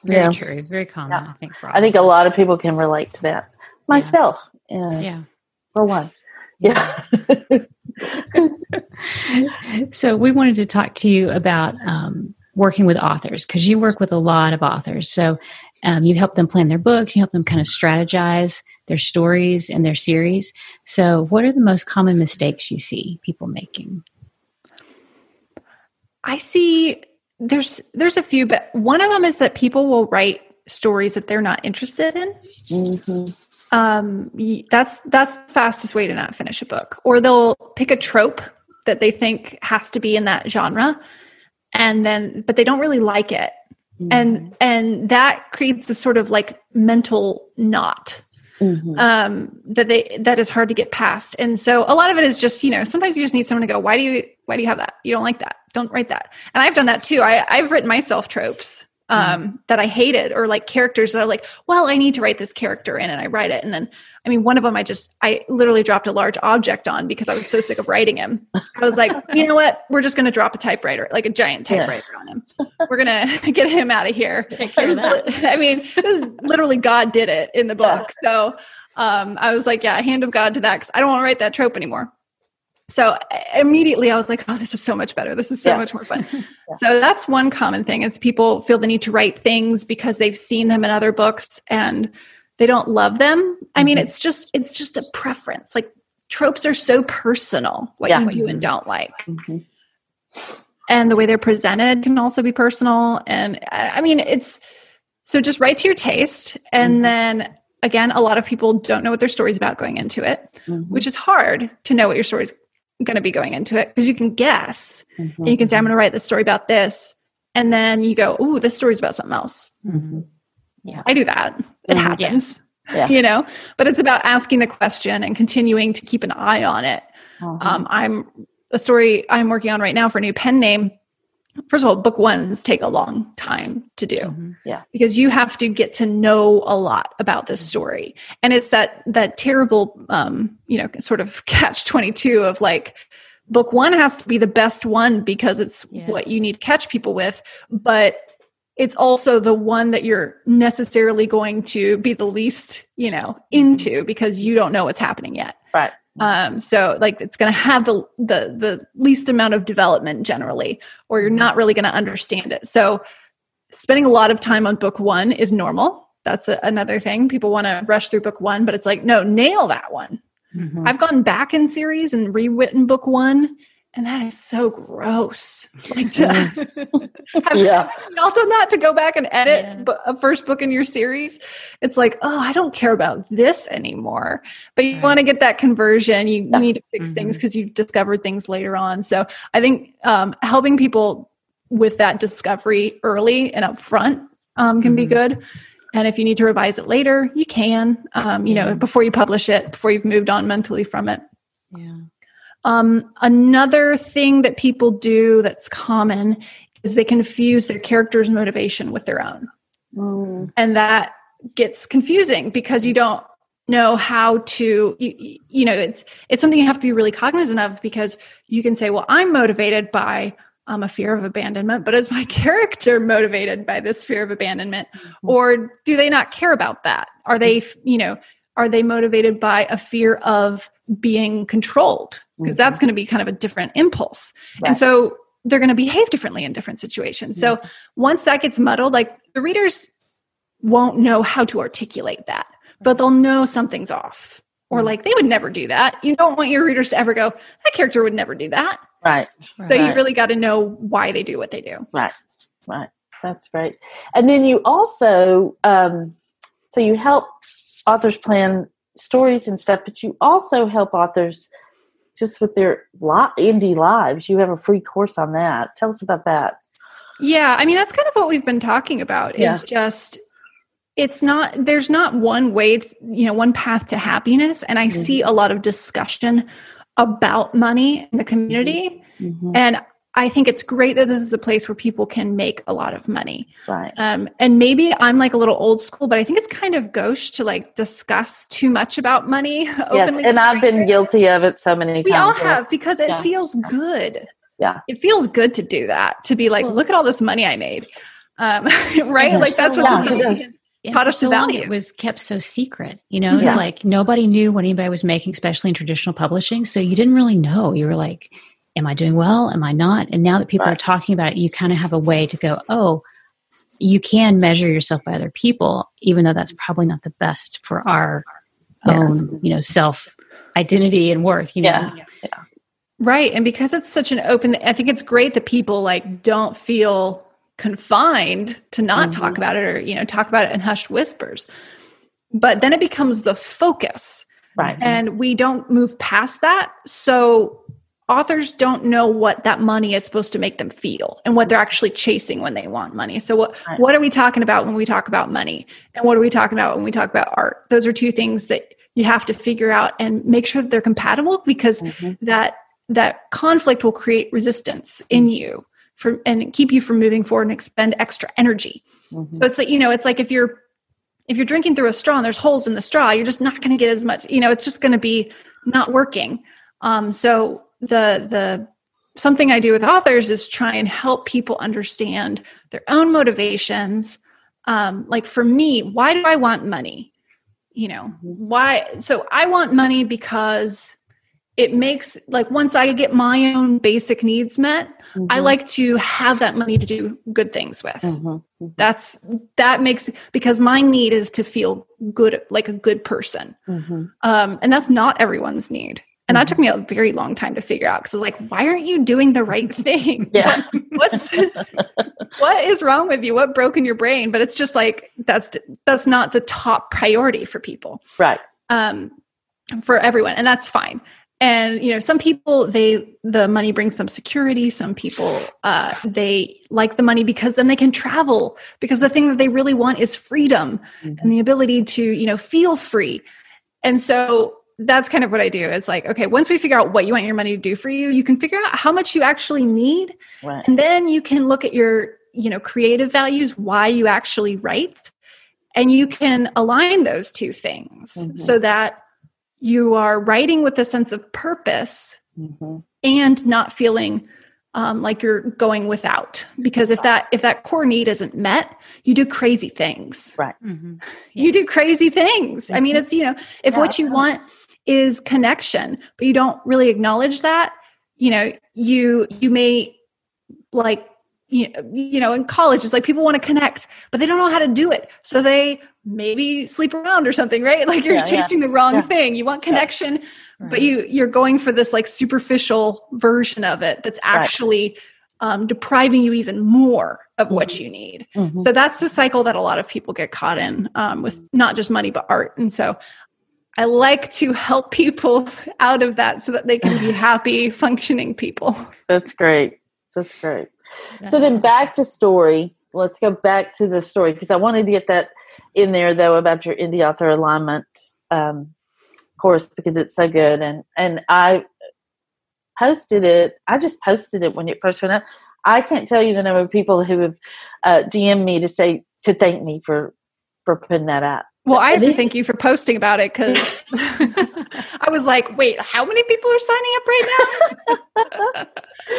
Very yeah. true. Very common, Yeah. I think. I think a lot of people can relate to that. Myself, yeah. Yeah. for one. Yeah. so we wanted to talk to you about um, working with authors because you work with a lot of authors. So um, you help them plan their books, you help them kind of strategize their stories and their series. So, what are the most common mistakes you see people making? I see there's there's a few, but one of them is that people will write stories that they're not interested in. Mhm. Um, that's that's the fastest way to not finish a book. Or they'll pick a trope that they think has to be in that genre, and then but they don't really like it, and and that creates a sort of like mental knot Mhm. um, that they that is hard to get past. And so a lot of it is just you know sometimes you just need someone to go, why do you why do you have that? You don't like that? Don't write that. And I've done that too. I, I've written myself tropes um, that I hated, or like characters that are like, well, I need to write this character in, and I write it, and then I mean, one of them I just I literally dropped a large object on because I was so sick of writing him. I was like, you know what? We're just going to drop a typewriter, like a giant typewriter yeah. on him. We're going to get him out of here. I mean, literally God did it in the book. Yeah. So um, I was like, yeah, hand of God to that because I don't want to write that trope anymore. So immediately I was like, oh, this is so much better. This is so yeah. much more fun. yeah. So that's one common thing is people feel the need to write things because they've seen them in other books and they don't love them. Mm-hmm. I mean, mm-hmm. it's just it's just a preference. Like tropes are so personal, what yeah. you do and don't like. Mm-hmm. And the way they're presented can also be personal. And I mean, it's so just write to your taste and mm-hmm. then again, a lot of people don't know what their story's about going into it, mm-hmm. which is hard to know what your story's going to be going into it because you can guess mm-hmm. and you can say, I'm going to write this story about this. And then you go, oh, this story's about something else. Mm-hmm. Yeah. I do that. It mm-hmm. happens. Yeah. You know, but it's about asking the question and continuing to keep an eye on it. Uh-huh. Um, I'm a story I'm working on right now for a new pen name first of all, book ones take a long time to do. Mm-hmm. Yeah. Because you have to get to know a lot about this story. And it's that that terrible um, you know, sort of catch 22 of like book one has to be the best one because it's yes. what you need to catch people with, but it's also the one that you're necessarily going to be the least, you know, mm-hmm. into because you don't know what's happening yet. Right. Um, so like it's going to have the, the, the least amount of development generally, or you're not really going to understand it. So spending a lot of time on book one is normal. That's a, another thing. People want to rush through book one, but it's like, no, nail that one. Mm-hmm. I've gone back in series and rewritten book one and that is so gross. Like to mm. have, yeah. y'all done that to go back and edit yeah. a first book in your series. It's like, oh, I don't care about this anymore. But you right. want to get that conversion. You, yeah. need to fix mm-hmm. things because you've discovered things later on. So I think um, helping people with that discovery early and upfront um, can mm-hmm. be good. And if you need to revise it later, you can. Um, you know, before you publish it, before you've moved on mentally from it. Yeah. Um, another thing that people do that's common is they confuse their character's motivation with their own. Mm. And that gets confusing because you don't know how to you, you know it's it's something you have to be really cognizant of because you can say well i'm motivated by um, a fear of abandonment but is my character motivated by this fear of abandonment mm-hmm. or do they not care about that are they you know are they motivated by a fear of being controlled because mm-hmm. that's going to be kind of a different impulse. Right. And so they're going to behave differently in different situations. So once that gets muddled, like the readers won't know how to articulate that, but they'll know something's off. Or like they would never do that. You don't want your readers to ever go, that character would never do that. Right. So right. you really got to know why they do what they do. Right. Right. That's right. And then you also, um, so you help authors plan stories and stuff, but you also help authors just with their indie lives. You have a free course on that. Tell us about that. Yeah, I mean that's kind of what we've been talking about. Yeah. Is just it's not there's not one way, to, you know, one path to happiness, and I mm-hmm. see a lot of discussion about money in the community, mm-hmm. and I think it's great that this is a place where people can make a lot of money. Right. Um, and maybe I'm like a little old school, but I think it's kind of gauche to like discuss too much about money. Yes, and I've been guilty of it so many we times. We all have because it yeah. feels good. Yeah. It feels good to do that, to be like, look at all this money I made. Um, right? Yeah, like that's so what society has taught us so value. It was kept so secret. You know, it was yeah. like nobody knew what anybody was making, especially in traditional publishing. So you didn't really know. You were like, am I doing well? Am I not? And now that people right. are talking about it, you kind of have a way to go, oh, you can measure yourself by other people, even though that's probably not the best for our yes. own, you know, self identity and worth, you know. Yeah. yeah. Right. And because it's such an open, I think it's great that people like don't feel confined to not mm-hmm. talk about it or, you know, talk about it in hushed whispers. But then it becomes the focus. Right. And we don't move past that. So authors don't know what that money is supposed to make them feel and what they're actually chasing when they want money. So what right. what are we talking about when we talk about money? And what are we talking about when we talk about art? Those are two things that you have to figure out and make sure that they're compatible because mm-hmm. that that conflict will create resistance in mm-hmm. you for and keep you from moving forward and expend extra energy. Mhm. So it's like, you know, it's like if you're if you're drinking through a straw and there's holes in the straw, you're just not going to get as much, you know, it's just going to be not working. Um, so the the something I do with authors is try and help people understand their own motivations. Um, like for me, why do I want money? You know, why? So I want money because it makes like once I get my own basic needs met, I Mhm. like to have that money to do good things with. Mhm. That's that makes because my need is to feel good, like a good person. Mhm. Um, and that's not everyone's need. And that took me a very long time to figure out because I was like, why aren't you doing the right thing? Yeah. What's what is wrong with you? What broke in your brain? But it's just like that's that's not the top priority for people Right. um, for everyone, and that's fine. And you know, some people they the money brings them security. Some people uh, they like the money because then they can travel. Because the thing that they really want is freedom and the ability to you know feel free. And so that's kind of what I do. It's like okay, once we figure out what you want your money to do for you, you can figure out how much you actually need, Right. and then you can look at your you know creative values, why you actually write, and you can align those two things Mhm. so that you are writing with a sense of purpose Mhm. and not feeling um, like you're going without because if that if that core need isn't met you do crazy things Right. Mhm. you do crazy things i mean it's you know if Yeah, what you want is connection but you don't really acknowledge that. You know you you may like you know, you know in college it's like people want to connect but they don't know how to do it. So they maybe sleep around or something right? Like you're Yeah, yeah. chasing the wrong Yeah. thing. You want connection but Right. you you're going for this like superficial version of it that's actually um, depriving you even more of what you need. Mhm. so that's the cycle that a lot of people get caught in um, with not just money but art. And so i like to help people out of that so that they can be happy functioning people That's great. That's great. So then back to story. Let's go back to the story because I wanted to get that in there though about your indie author alignment um, course because it's so good and and I posted it. I just posted it when it first went up. I can't tell you the number of people who have uh, DM'd me to say to thank me for for putting that out. Well i have to thank you for posting about it because i was like wait how many people are signing up right now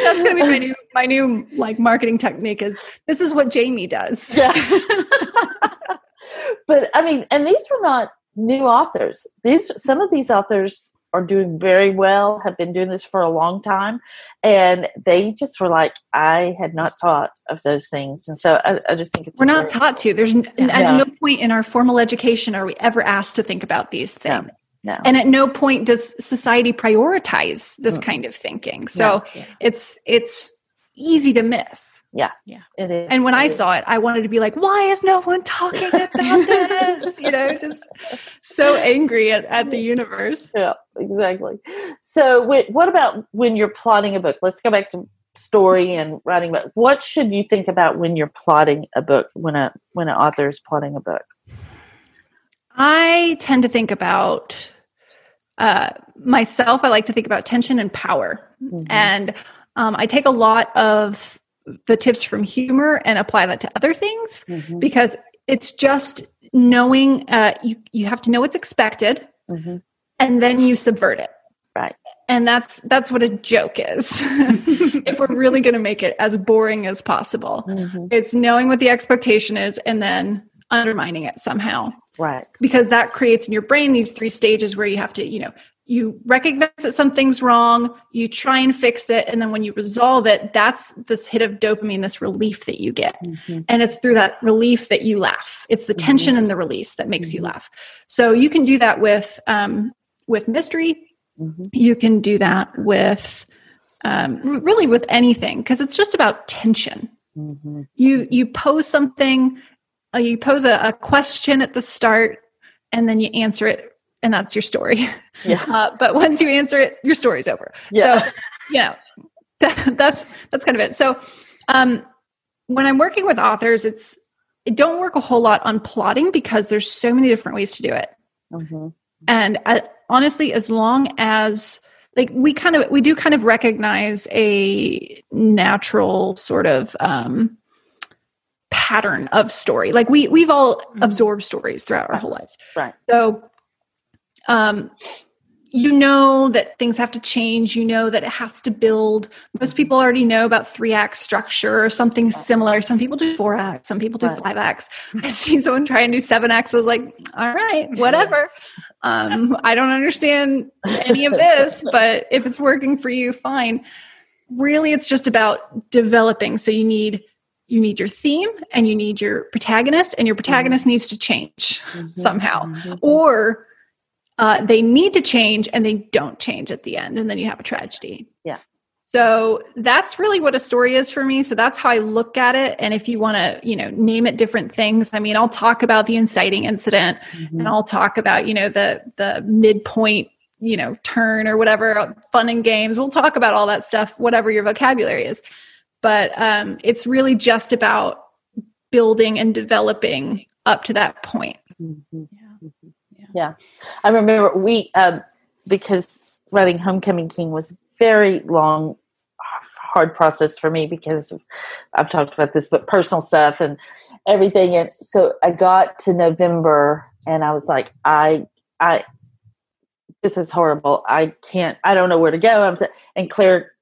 that's going to be my new my new like marketing technique is this is what jamie does Yeah. but I mean, and these were not new authors. These some of these authors are doing very well, have been doing this for a long time, and they just were like, I had not thought of those things, and so I, I just think it's We're not taught to. There's n- Yeah. at no point in our formal education are we ever asked to think about these things. No. And at no point does society prioritize this Mm. kind of thinking. So Yeah. it's it's easy to miss. Yeah, yeah, it is. And when I saw it, I wanted to be like, why is no one talking about this? You know, just so angry at, at the universe. yeah, exactly. So, what about when you're plotting a book? Let's go back to story and writing book. What should you think about when you're plotting a book? When a when an author is plotting a book? I tend to think about uh, myself. I like to think about tension and power. Mhm. And um, I take a lot of the tips from humor and apply that to other things Mhm. because it's just knowing uh, you, you have to know what's expected Mhm. and then you subvert it. Right. And that's that's what a joke is. if we're really going to make it as boring as possible, Mhm. it's knowing what the expectation is and then undermining it somehow Right. because that creates in your brain these three stages where you have to you know you recognize that something's wrong you try and fix it and then when you resolve it that's this hit of dopamine this relief that you get Mhm. and it's through that relief that you laugh it's the tension and the release that makes you Mhm. laugh so you can do that with um, with mystery Mhm. you can do that with um, really with anything because it's just about tension Mhm. you you pose something uh, you pose a, a question at the start and then you answer it and that's your story Yeah. uh, but once you answer it your story's over Yeah. so you know that, that's that's kind of it so um when i'm working with authors it's I don't work a whole lot on plotting because there's so many different ways to do it Mhm. and uh, honestly as long as like we kind of we do kind of recognize a natural sort of um pattern of story. Like we we've all absorbed stories throughout our whole lives. Right. So um you know that things have to change. You know that it has to build. Most people already know about three act structure or something similar. Some people do four acts, some people do five acts. I've seen someone try and do seven acts. I was like, all right, whatever. Um, I don't understand any of this, but if it's working for you, fine. Really, it's just about developing. So you need you need your theme and you need your protagonist, and your protagonist needs to change somehow Mhm. or uh, they need to change and they don't change at the end and then you have a tragedy Yeah. so that's really what a story is for me so that's how i look at it and if you want to you know name it different things i mean i'll talk about the inciting incident Mhm. and i'll talk about you know the the midpoint you know turn or whatever fun and games we'll talk about all that stuff whatever your vocabulary is but um, it's really just about building and developing up to that point Mhm. Yeah. Yeah. I remember we, um, because writing Homecoming King was very long, hard process for me because I've talked about this, but personal stuff and everything. And so I got to November and I was like, I, I, this is horrible. I can't, I don't know where to go. I'm, and Claire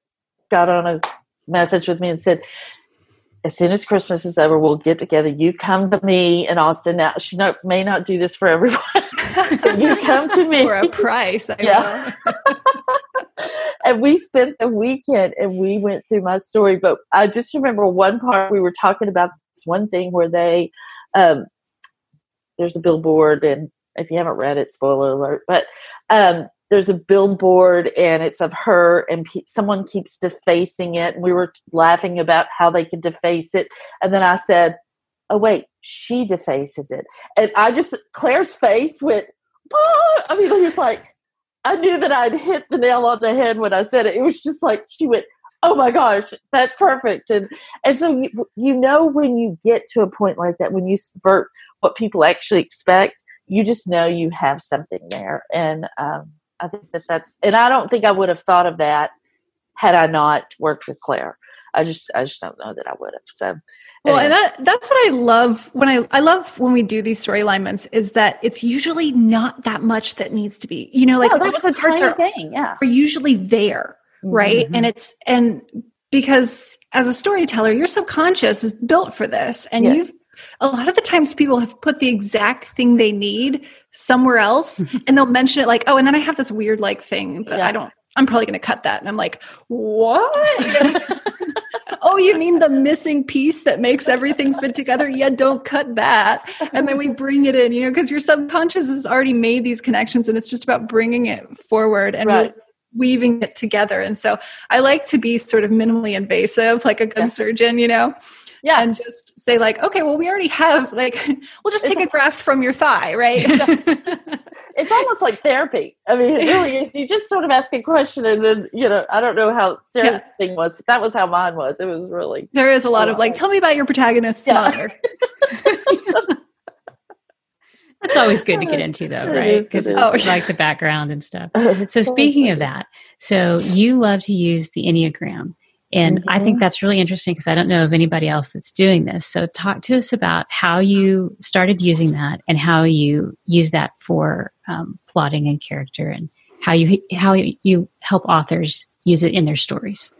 got on a message with me and said, as soon as Christmas is over, we'll get together. You come to me in Austin. Now, she not, may not do this for everyone. You come to me for a price. I Yeah. and we spent the weekend and we went through my story. But I just remember one part we were talking about this one thing where they, um, there's a billboard, and if you haven't read it, spoiler alert, but um, there's a billboard and it's of her, and pe- someone keeps defacing it. And we were laughing about how they could deface it. And then I said, Oh, wait, she defaces it. And I just, Claire's face went, "Ah!" I mean, it was like, I knew that I'd hit the nail on the head when I said it. It was just like she went, "Oh my gosh, that's perfect!" And and so you, you know when you get to a point like that, when you subvert what people actually expect, you just know you have something there. And um, I think that that's, and I don't think I would have thought of that had I not worked with Claire. I just I just don't know that I would have. So Well, anyway. and that that's what I love when I I love when we do these story alignments is that it's usually not that much that needs to be. You know, like No, that was a the parts are, thing. Yeah. are usually there, right? Mhm. And it's and because as a storyteller, your subconscious is built for this, and Yes. you've a lot of the times people have put the exact thing they need somewhere else, and they'll mention it like, oh, and then I have this weird like thing, but Yeah. I don't. I'm probably going to cut that, and I'm like, what? oh, you mean the missing piece that makes everything fit together? Yeah, don't cut that. And then we bring it in, you know, because your subconscious has already made these connections and it's just about bringing it forward and Right. weaving it together. And so I like to be sort of minimally invasive, like a good Yeah. surgeon, you know, Yeah. and just say, like, okay, well, we already have, like, we'll just take a graft from your thigh, right? it's almost like therapy. I mean, it really is. You just sort of ask a question, and then you know, I don't know how Sarah's thing was, but that was how mine was. It was really there is a lot of like, tell me about your protagonist's Yeah. mother. That's always good to get into, though, right? Because it it's oh, is. like the background and stuff. So, speaking of that, so you love to use the Enneagram. And I think that's really interesting because I don't know of anybody else that's doing this. So, talk to us about how you started using that and how you use that for um, plotting and character, and how you how you help authors use it in their stories.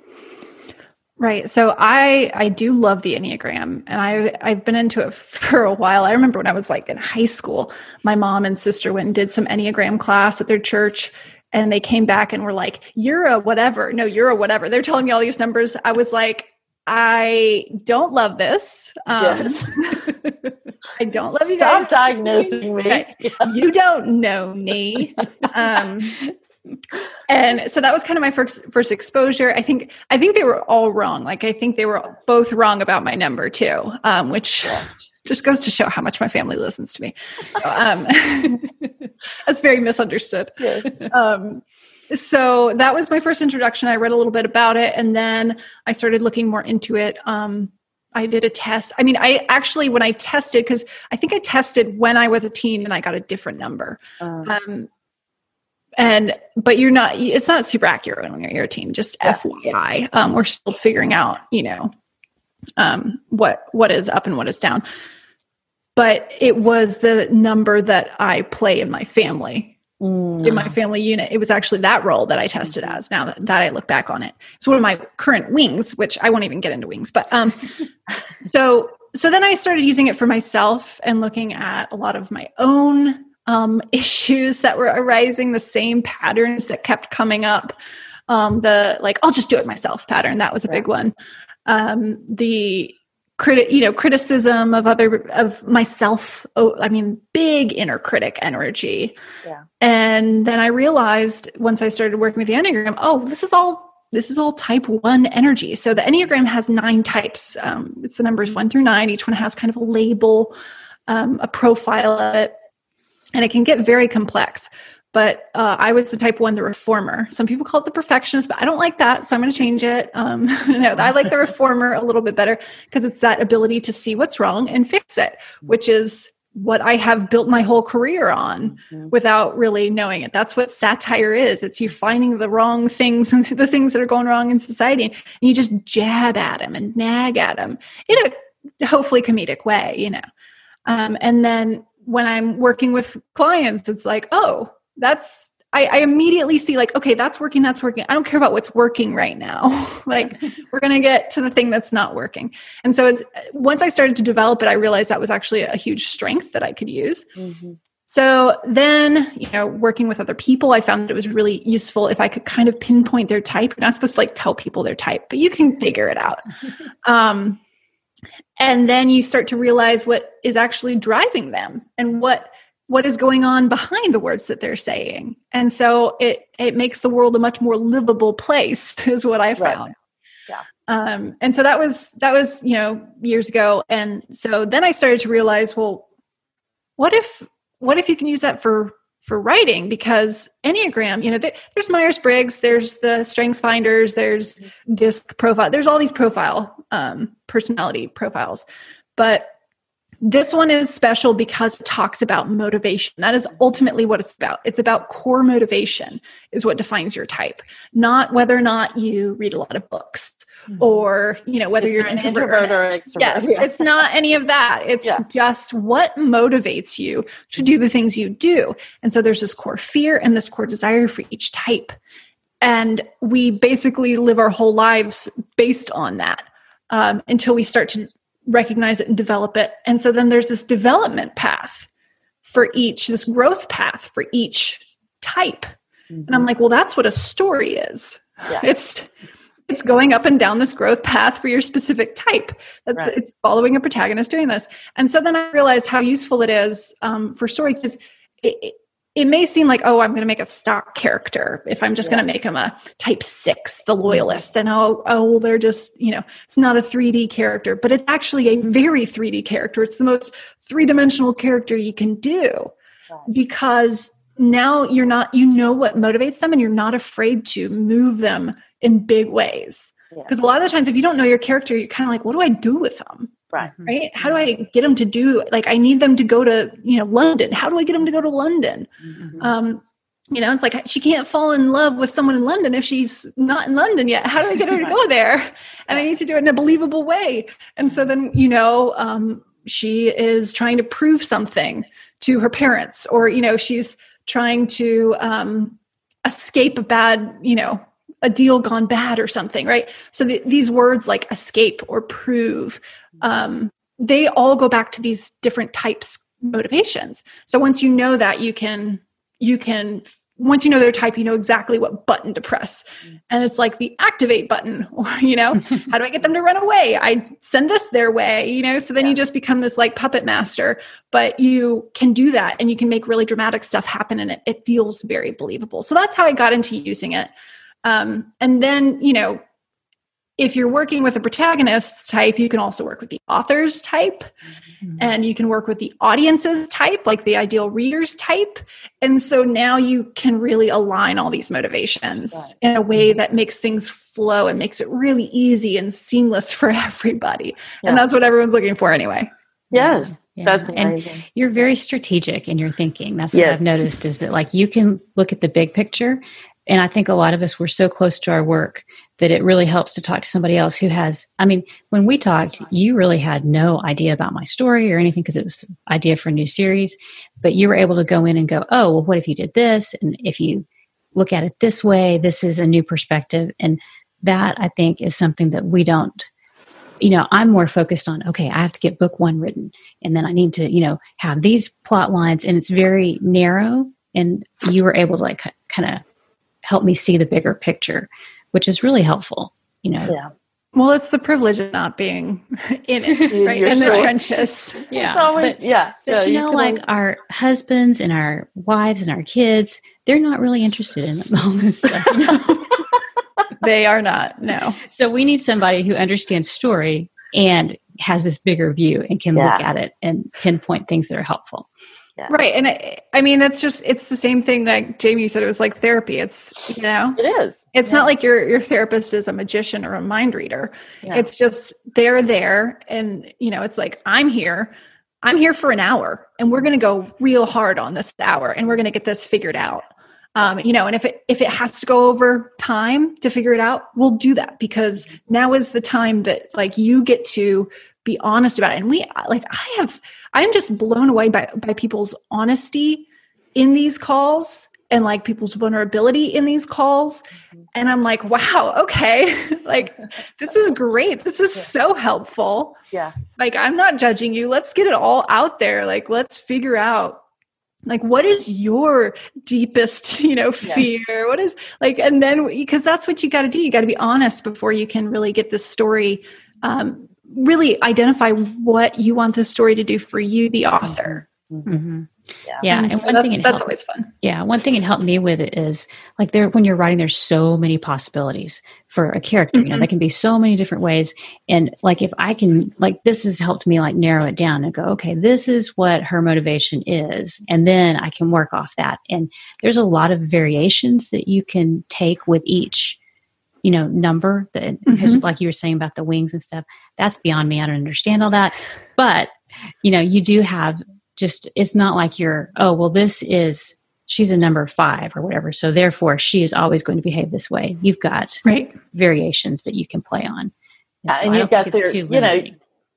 Right. So I I do love the Enneagram and I I've been into it for a while. I remember when I was like in high school, my mom and sister went and did some Enneagram class at their church and they came back and were like, "You're a whatever." No, you're a whatever. They're telling me all these numbers. I was like, "I don't love this. Um, I don't love you guys. stop diagnosing me. Right. You don't know me." Um and so that was kind of my first first exposure i think i think they were all wrong like i think they were both wrong about my number too um, which just goes to show how much my family listens to me um, that's very misunderstood. Yes. um, so that was my first introduction. I read a little bit about it and then i started looking more into it. Um, i did a test. I mean i actually when i tested because i think i tested when i was a teen and i got a different number. Um, um, and but you're not it's not super accurate when you're, you're a teen just Yeah. fyi um, we're still figuring out you know um, what what is up and what is down. But it was the number that I play in my family in my family unit. It was actually that role that I tested as. Now that, that I look back on it, it's one of my current wings, which I won't even get into wings. But um, so so then I started using it for myself and looking at a lot of my own um, issues that were arising, the same patterns that kept coming up. Um, the like, I'll just do it myself pattern. That was a big one. Um, the critic you know criticism of other of myself oh i mean big inner critic energy. Yeah. and then i realized once i started working with the enneagram oh this is all this is all type one energy. So the enneagram has nine types. Um, it's the numbers one through nine. Each one has kind of a label um, a profile of it. And it can get very complex but uh, I was the type one, the reformer. Some people call it the perfectionist, but I don't like that, so I'm going to change it. Um, no, I like the reformer a little bit better because it's that ability to see what's wrong and fix it, which is what I have built my whole career on without really knowing it. That's what satire is. It's you finding the wrong things and the things that are going wrong in society, and you just jab at them and nag at them in a hopefully comedic way, you know. Um, and then when I'm working with clients, it's like, oh, that's I, I, immediately see like, okay, that's working, that's working. I don't care about what's working right now. like we're gonna get to the thing that's not working. And so it's once I started to develop it, I realized that was actually a huge strength that I could use. Mm-hmm. So then, you know, working with other people, I found that it was really useful if I could kind of pinpoint their type. You're not supposed to like tell people their type, but you can figure it out. Um, and then you start to realize what is actually driving them and what what is going on behind the words that they're saying. And so it it makes the world a much more livable place is what i found. Right. yeah. Um and so that was that was you know years ago. And so then i started to realize well what if what if you can use that for for writing? Because enneagram you know there's myers-briggs there's the strengths finders there's disc profile there's all these profile um, personality profiles. But this one is special because it talks about motivation. That is ultimately what it's about. It's about core motivation, is what defines your type, not whether or not you read a lot of books mm-hmm. or you know whether you're, an introvert, introvert or, or extrovert. Yes, yeah. it's not any of that. It's yeah. just what motivates you to do the things you do. And so there's this core fear and this core desire for each type, and we basically live our whole lives based on that um, until we start to recognize it and develop it. And so then there's this development path for each, this growth path for each type. Mm-hmm. And I'm like, well, that's what a story is. It's it's going up and down this growth path for your specific type. Right. It's following a protagonist doing this. And so then I realized how useful it is um, for story because it, it may seem like, oh, I'm going to make a stock character. If I'm just yeah. going to make them a type six, the loyalist, then oh, oh, well, they're just, you know, it's not a 3D character, but it's actually a very 3D character. It's the most three dimensional character you can do right. because now you're not, you know what motivates them and you're not afraid to move them in big ways. Because yeah. a lot of the times, if you don't know your character, you're kind of like, what do I do with them? Right. Right. How do I get them to do like I need them to go to, you know, London. How do I get them to go to London? Mm-hmm. Um, you know, it's like she can't fall in love with someone in London if she's not in London yet. How do I get her to go there? And I need to do it in a believable way. And so then, you know, um, she is trying to prove something to her parents, or, you know, she's trying to um, escape a bad, you know, a deal gone bad or something, right? So the, these words like escape or prove um, they all go back to these different types motivations. So once you know that you can you can once you know their type you know exactly what button to press. And it's like the activate button or you know how do i get them to run away? I send this their way you know? So then yeah. you just become this like puppet master but you can do that and you can make really dramatic stuff happen and it, it feels very believable. So that's how i got into using it um, and then you know if you're working with a protagonist type, you can also work with the author's type mm-hmm. and you can work with the audience's type, like the ideal reader's type. And so now you can really align all these motivations right. in a way that makes things flow and makes it really easy and seamless for everybody. Yeah. And that's what everyone's looking for anyway. Yes. Yeah. That's amazing. And you're very strategic in your thinking. That's what yes. I've noticed is that like you can look at the big picture and I think a lot of us were so close to our work that it really helps to talk to somebody else who has i mean when we talked you really had no idea about my story or anything because it was idea for a new series but you were able to go in and go oh well what if you did this? And if you look at it this way this is a new perspective. And that i think is something that we don't you know i'm more focused on okay i have to get book one written and then i need to you know have these plot lines. And it's very narrow and you were able to like kind of help me see the bigger picture which is really helpful you know Yeah. Well, it's the privilege of not being in it, In right? your In the trenches. yeah It's always, but, yeah. but so you know can like always- our husbands and our wives and our kids they're not really interested in all this stuff you know? They are not. No. so we need somebody who understands story and has this bigger view and can look at it and pinpoint things that are helpful Right. And I, I mean, that's just, it's the same thing that Jamie said. It was like therapy. It's, you know, it is. it's Yeah. not like your, your therapist is a magician or a mind reader. Yeah. It's just they're there. And, you know, it's like, I'm here. I'm here for an hour and we're going to go real hard on this hour and we're going to get this figured out. Um, you know, and if it if it has to go over time to figure it out, we'll do that because now is the time that like you get to be honest about it. And we like I have I'm just blown away by by people's honesty in these calls and like people's vulnerability in these calls. And I'm like, wow, okay. like this is great. This is so helpful Yeah. like i'm not judging you let's get it all out there like let's figure out like what is your deepest you know Yeah. fear what is like and then because that's what you got to do you got to be honest before you can really get this story um really identify what you want the story to do for you the mm-hmm. author hmm Yeah. yeah mm-hmm. and one that's, thing that's helped- always fun Yeah, one thing it helped me with it is like there when you're writing, there's so many possibilities for a character. You know, there can be so many different ways. And like if I can like this has helped me like narrow it down and go, okay, this is what her motivation is. And then I can work off that. And there's a lot of variations that you can take with each, you know, number that because like you were saying about the wings and stuff, that's beyond me. I don't understand all that. But, you know, you do have just it's not like you're, oh, well, this is she's a number five or whatever. So therefore, she is always going to behave this way. You've got right variations that you can play on. Yeah, so and you've got their- too you know.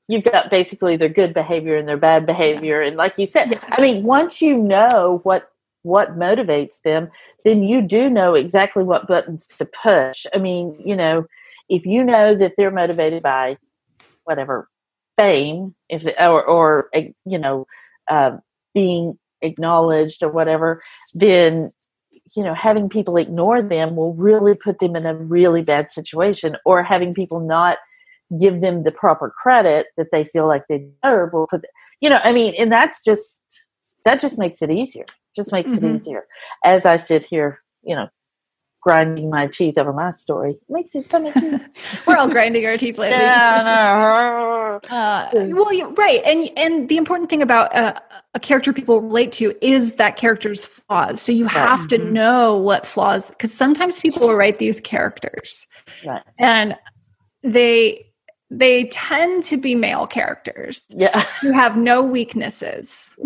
You've got basically their good behavior and their bad behavior, and like you said, Yes. I mean, once you know what what motivates them, then you do know exactly what buttons to push. I mean, you know, if you know that they're motivated by whatever fame, if or or eh, you know, uh, being acknowledged or whatever, then you know having people ignore them will really put them in a really bad situation or having people not give them the proper credit that they feel like they deserve will put you know i mean and that's just that just makes it easier just makes Mhm. it easier as i sit here you know grinding my teeth over my story it makes it so much easier we're all grinding our teeth lately yeah, no. Uh, well, you're right, and and the important thing about uh, a character people relate to is that character's flaws. So you have to Mhm. know what flaws, because sometimes people will write these characters, Right. and they they tend to be male characters yeah who have no weaknesses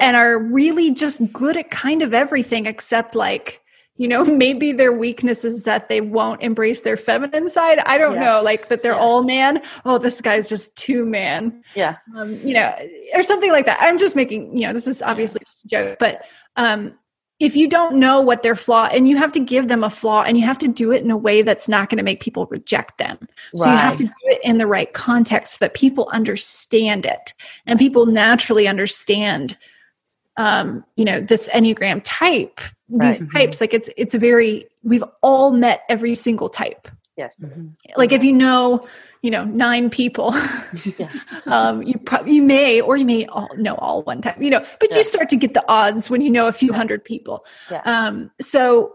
and are really just good at kind of everything except like you know maybe their weakness is that they won't embrace their feminine side. I don't Yeah. know like that they're Yeah. all man. Oh this guy's just too man. Yeah. Um, you know or something like that. I'm just making you know this is obviously just a joke but um if you don't know what their flaw and you have to give them a flaw and you have to do it in a way that's not going to make people reject them. So you have to do it in the right context so that people understand it and people naturally understand um, you know, this Enneagram type, these Right. types, like it's it's a very we've all met every single type. yes Like if you know, you know, nine people, Yeah. um, you probably you may or you may all know all one time, you know, but Yeah. you start to get the odds when you know a few hundred people. Yeah. Um, so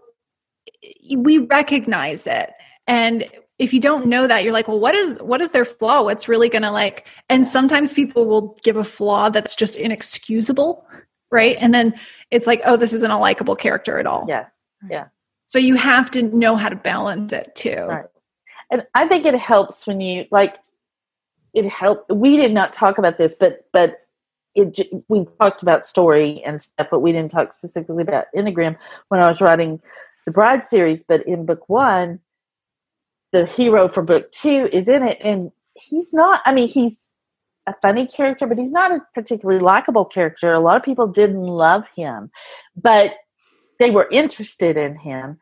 we recognize it and if you don't know that you're like well what is what is their flaw what's really gonna like and sometimes people will give a flaw that's just inexcusable right and then it's like oh this isn't a likable character at all yeah Yeah. so you have to know how to balance it too Right. and i think it helps when you like it helped we did not talk about this but but it we talked about story and stuff but we didn't talk specifically about enneagram when i was writing the bride series but in book one the hero for book two is in it, and he's not. I mean, he's a funny character, but he's not a particularly likable character. A lot of people didn't love him, but they were interested in him.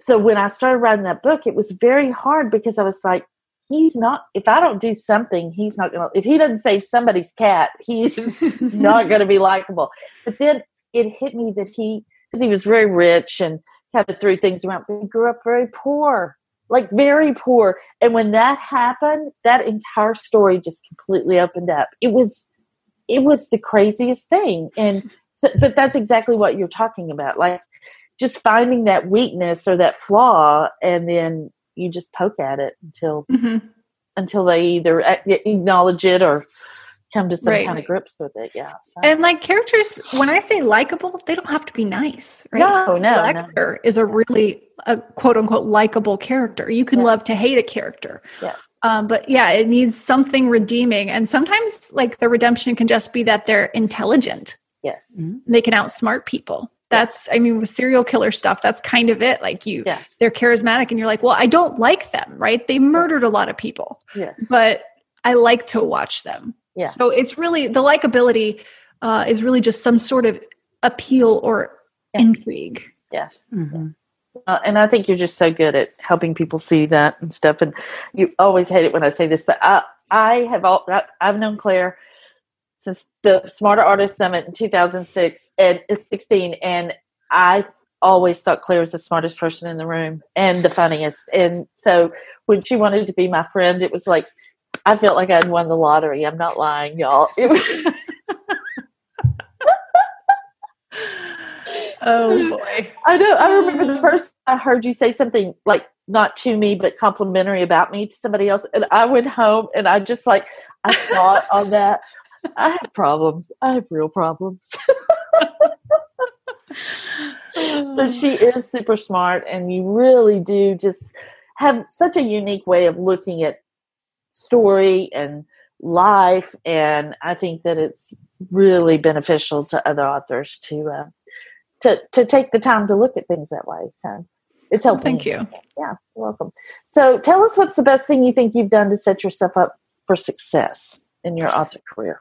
So when I started writing that book, it was very hard because I was like, he's not if i don't do something he's not gonna if he doesn't save somebody's cat he's not gonna be likable but then it hit me that he because he was very rich and kind of threw things around but he grew up very poor like very poor. And when that happened that entire story just completely opened up. It was it was the craziest thing. And so, but that's exactly what you're talking about like just finding that weakness or that flaw and then you just poke at it until mm-hmm. until they either acknowledge it or come to some right. kind of grips with it. Yeah. So. And like characters, when I say likable, they don't have to be nice, right? No, no. Lecter no. is a really a quote unquote likable character. You can love to hate a character. Yes. Um, but yeah, it needs something redeeming. And sometimes like the redemption can just be that they're intelligent. Yes. Mm-hmm. They can outsmart people that's i mean with serial killer stuff that's kind of it like you yeah. they're charismatic and you're like well i don't like them right they murdered a lot of people yeah. but i like to watch them yeah so it's really the likability uh, is really just some sort of appeal or yes. intrigue yes mm-hmm. uh, and i think you're just so good at helping people see that and stuff and you always hate it when i say this but i i have all i've known claire since the Smarter Artist Summit in 2006 and 16, and I always thought Claire was the smartest person in the room and the funniest. And so when she wanted to be my friend, it was like I felt like I'd won the lottery. I'm not lying, y'all. oh boy. I know. I remember the first I heard you say something like not to me but complimentary about me to somebody else and I went home and I just like I thought on that I have problems. I have real problems. but she oh. is super smart, and you really do just have such a unique way of looking at story and life. And I think that it's really beneficial to other authors to uh, to to take the time to look at things that way. So it's helpful. Thank you. Yeah, you're welcome. So tell us what's the best thing you think you've done to set yourself up for success in your author career?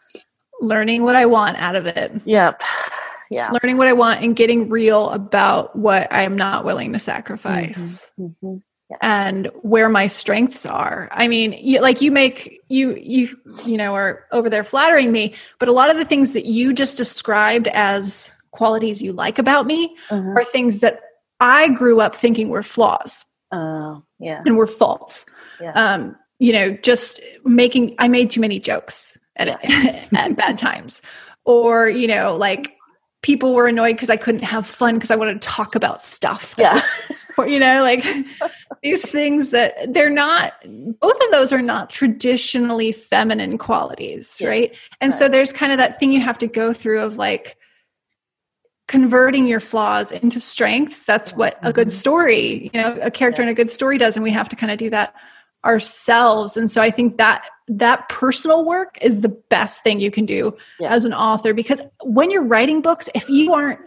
Learning what I want out of it. Yep. Yeah. Learning what I want and getting real about what I am not willing to sacrifice. Mm-hmm. Mm-hmm. Yeah. And where my strengths are. I mean, you, like you make you you you know are over there flattering me, but a lot of the things that you just described as qualities you like about me mm-hmm. are things that I grew up thinking were flaws. Oh, uh, yeah. And were faults. Yeah. Um, you know, just making, I made too many jokes at, at bad times. Or, you know, like people were annoyed because I couldn't have fun because I wanted to talk about stuff. Yeah. or, you know, like these things that they're not, both of those are not traditionally feminine qualities, yeah. right? And right. so there's kind of that thing you have to go through of like, converting your flaws into strengths that's what a good mm-hmm. story you know a character yeah. in a good story does and we have to kind of do that ourselves and so i think that that personal work is the best thing you can do yeah. as an author because when you're writing books if you aren't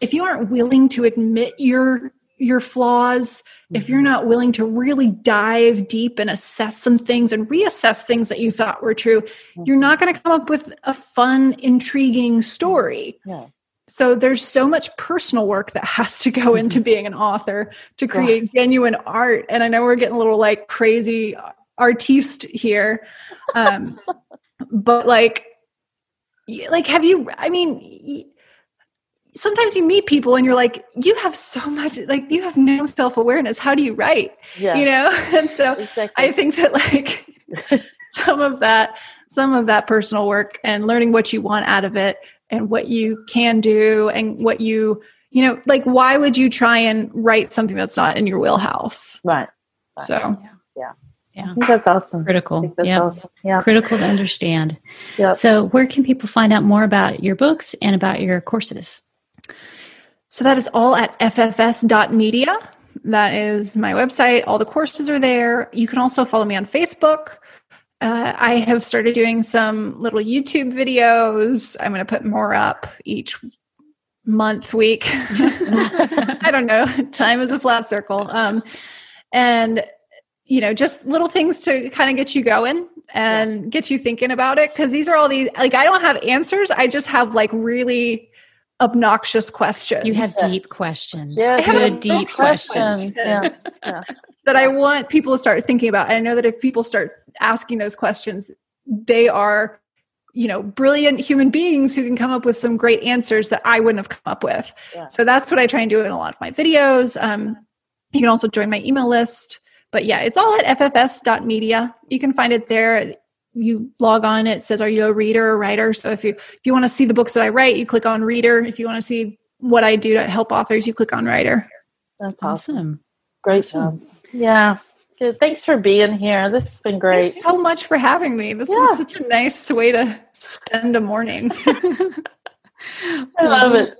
if you aren't willing to admit your your flaws mm-hmm. if you're mm-hmm. not willing to really dive deep and assess some things and reassess things that you thought were true mm-hmm. you're not going to come up with a fun intriguing story yeah so there's so much personal work that has to go into mm-hmm. being an author to create yeah. genuine art and i know we're getting a little like crazy artiste here um but like like have you i mean sometimes you meet people and you're like you have so much like you have no self-awareness. How do you write? Yeah. you know? And so exactly. i think that like some of that some of that personal work and learning what you want out of it and what you can do and what you you know like why would you try and write something that's not in your wheelhouse? Right, right. so yeah. Yeah. That's awesome. Critical. Yeah awesome. yeah. Critical to understand. Yeah so where can people find out more about your books and about your courses so that is all at ffs.media that is my website all the courses are there you can also follow me on facebook uh, I have started doing some little YouTube videos. I'm going to put more up each month, week. I don't know. Time is a flat circle. Um, and you know, just little things to kind of get you going and yeah. get you thinking about it. Cause these are all these, like, I don't have answers. I just have like really obnoxious questions. You have yes. deep questions. Yeah, good deep questions. questions. Yeah. yeah. that I want people to start thinking about. And I know that if people start asking those questions, they are you know brilliant human beings who can come up with some great answers that i wouldn't have come up with yeah. so that's what i try and do in a lot of my videos um, you can also join my email list but yeah it's all at ffs.media you can find it there you log on it says are you a reader or writer so if you if you want to see the books that i write you click on reader if you want to see what i do to help authors you click on writer that's awesome great job yeah Good. Thanks for being here. This has been great. Thanks so much for having me. This yeah. is such a nice way to spend a morning. I love it.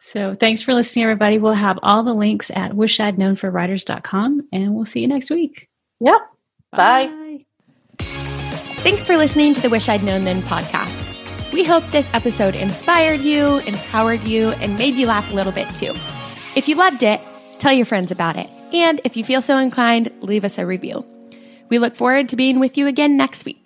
So thanks for listening, everybody. We'll have all the links at wishidknownforwriters.com and we'll see you next week. Yep. Bye. Bye. Thanks for listening to the Wish I'd Known Then podcast. We hope this episode inspired you, empowered you, and made you laugh a little bit too. If you loved it, tell your friends about it. And if you feel so inclined, leave us a review. We look forward to being with you again next week.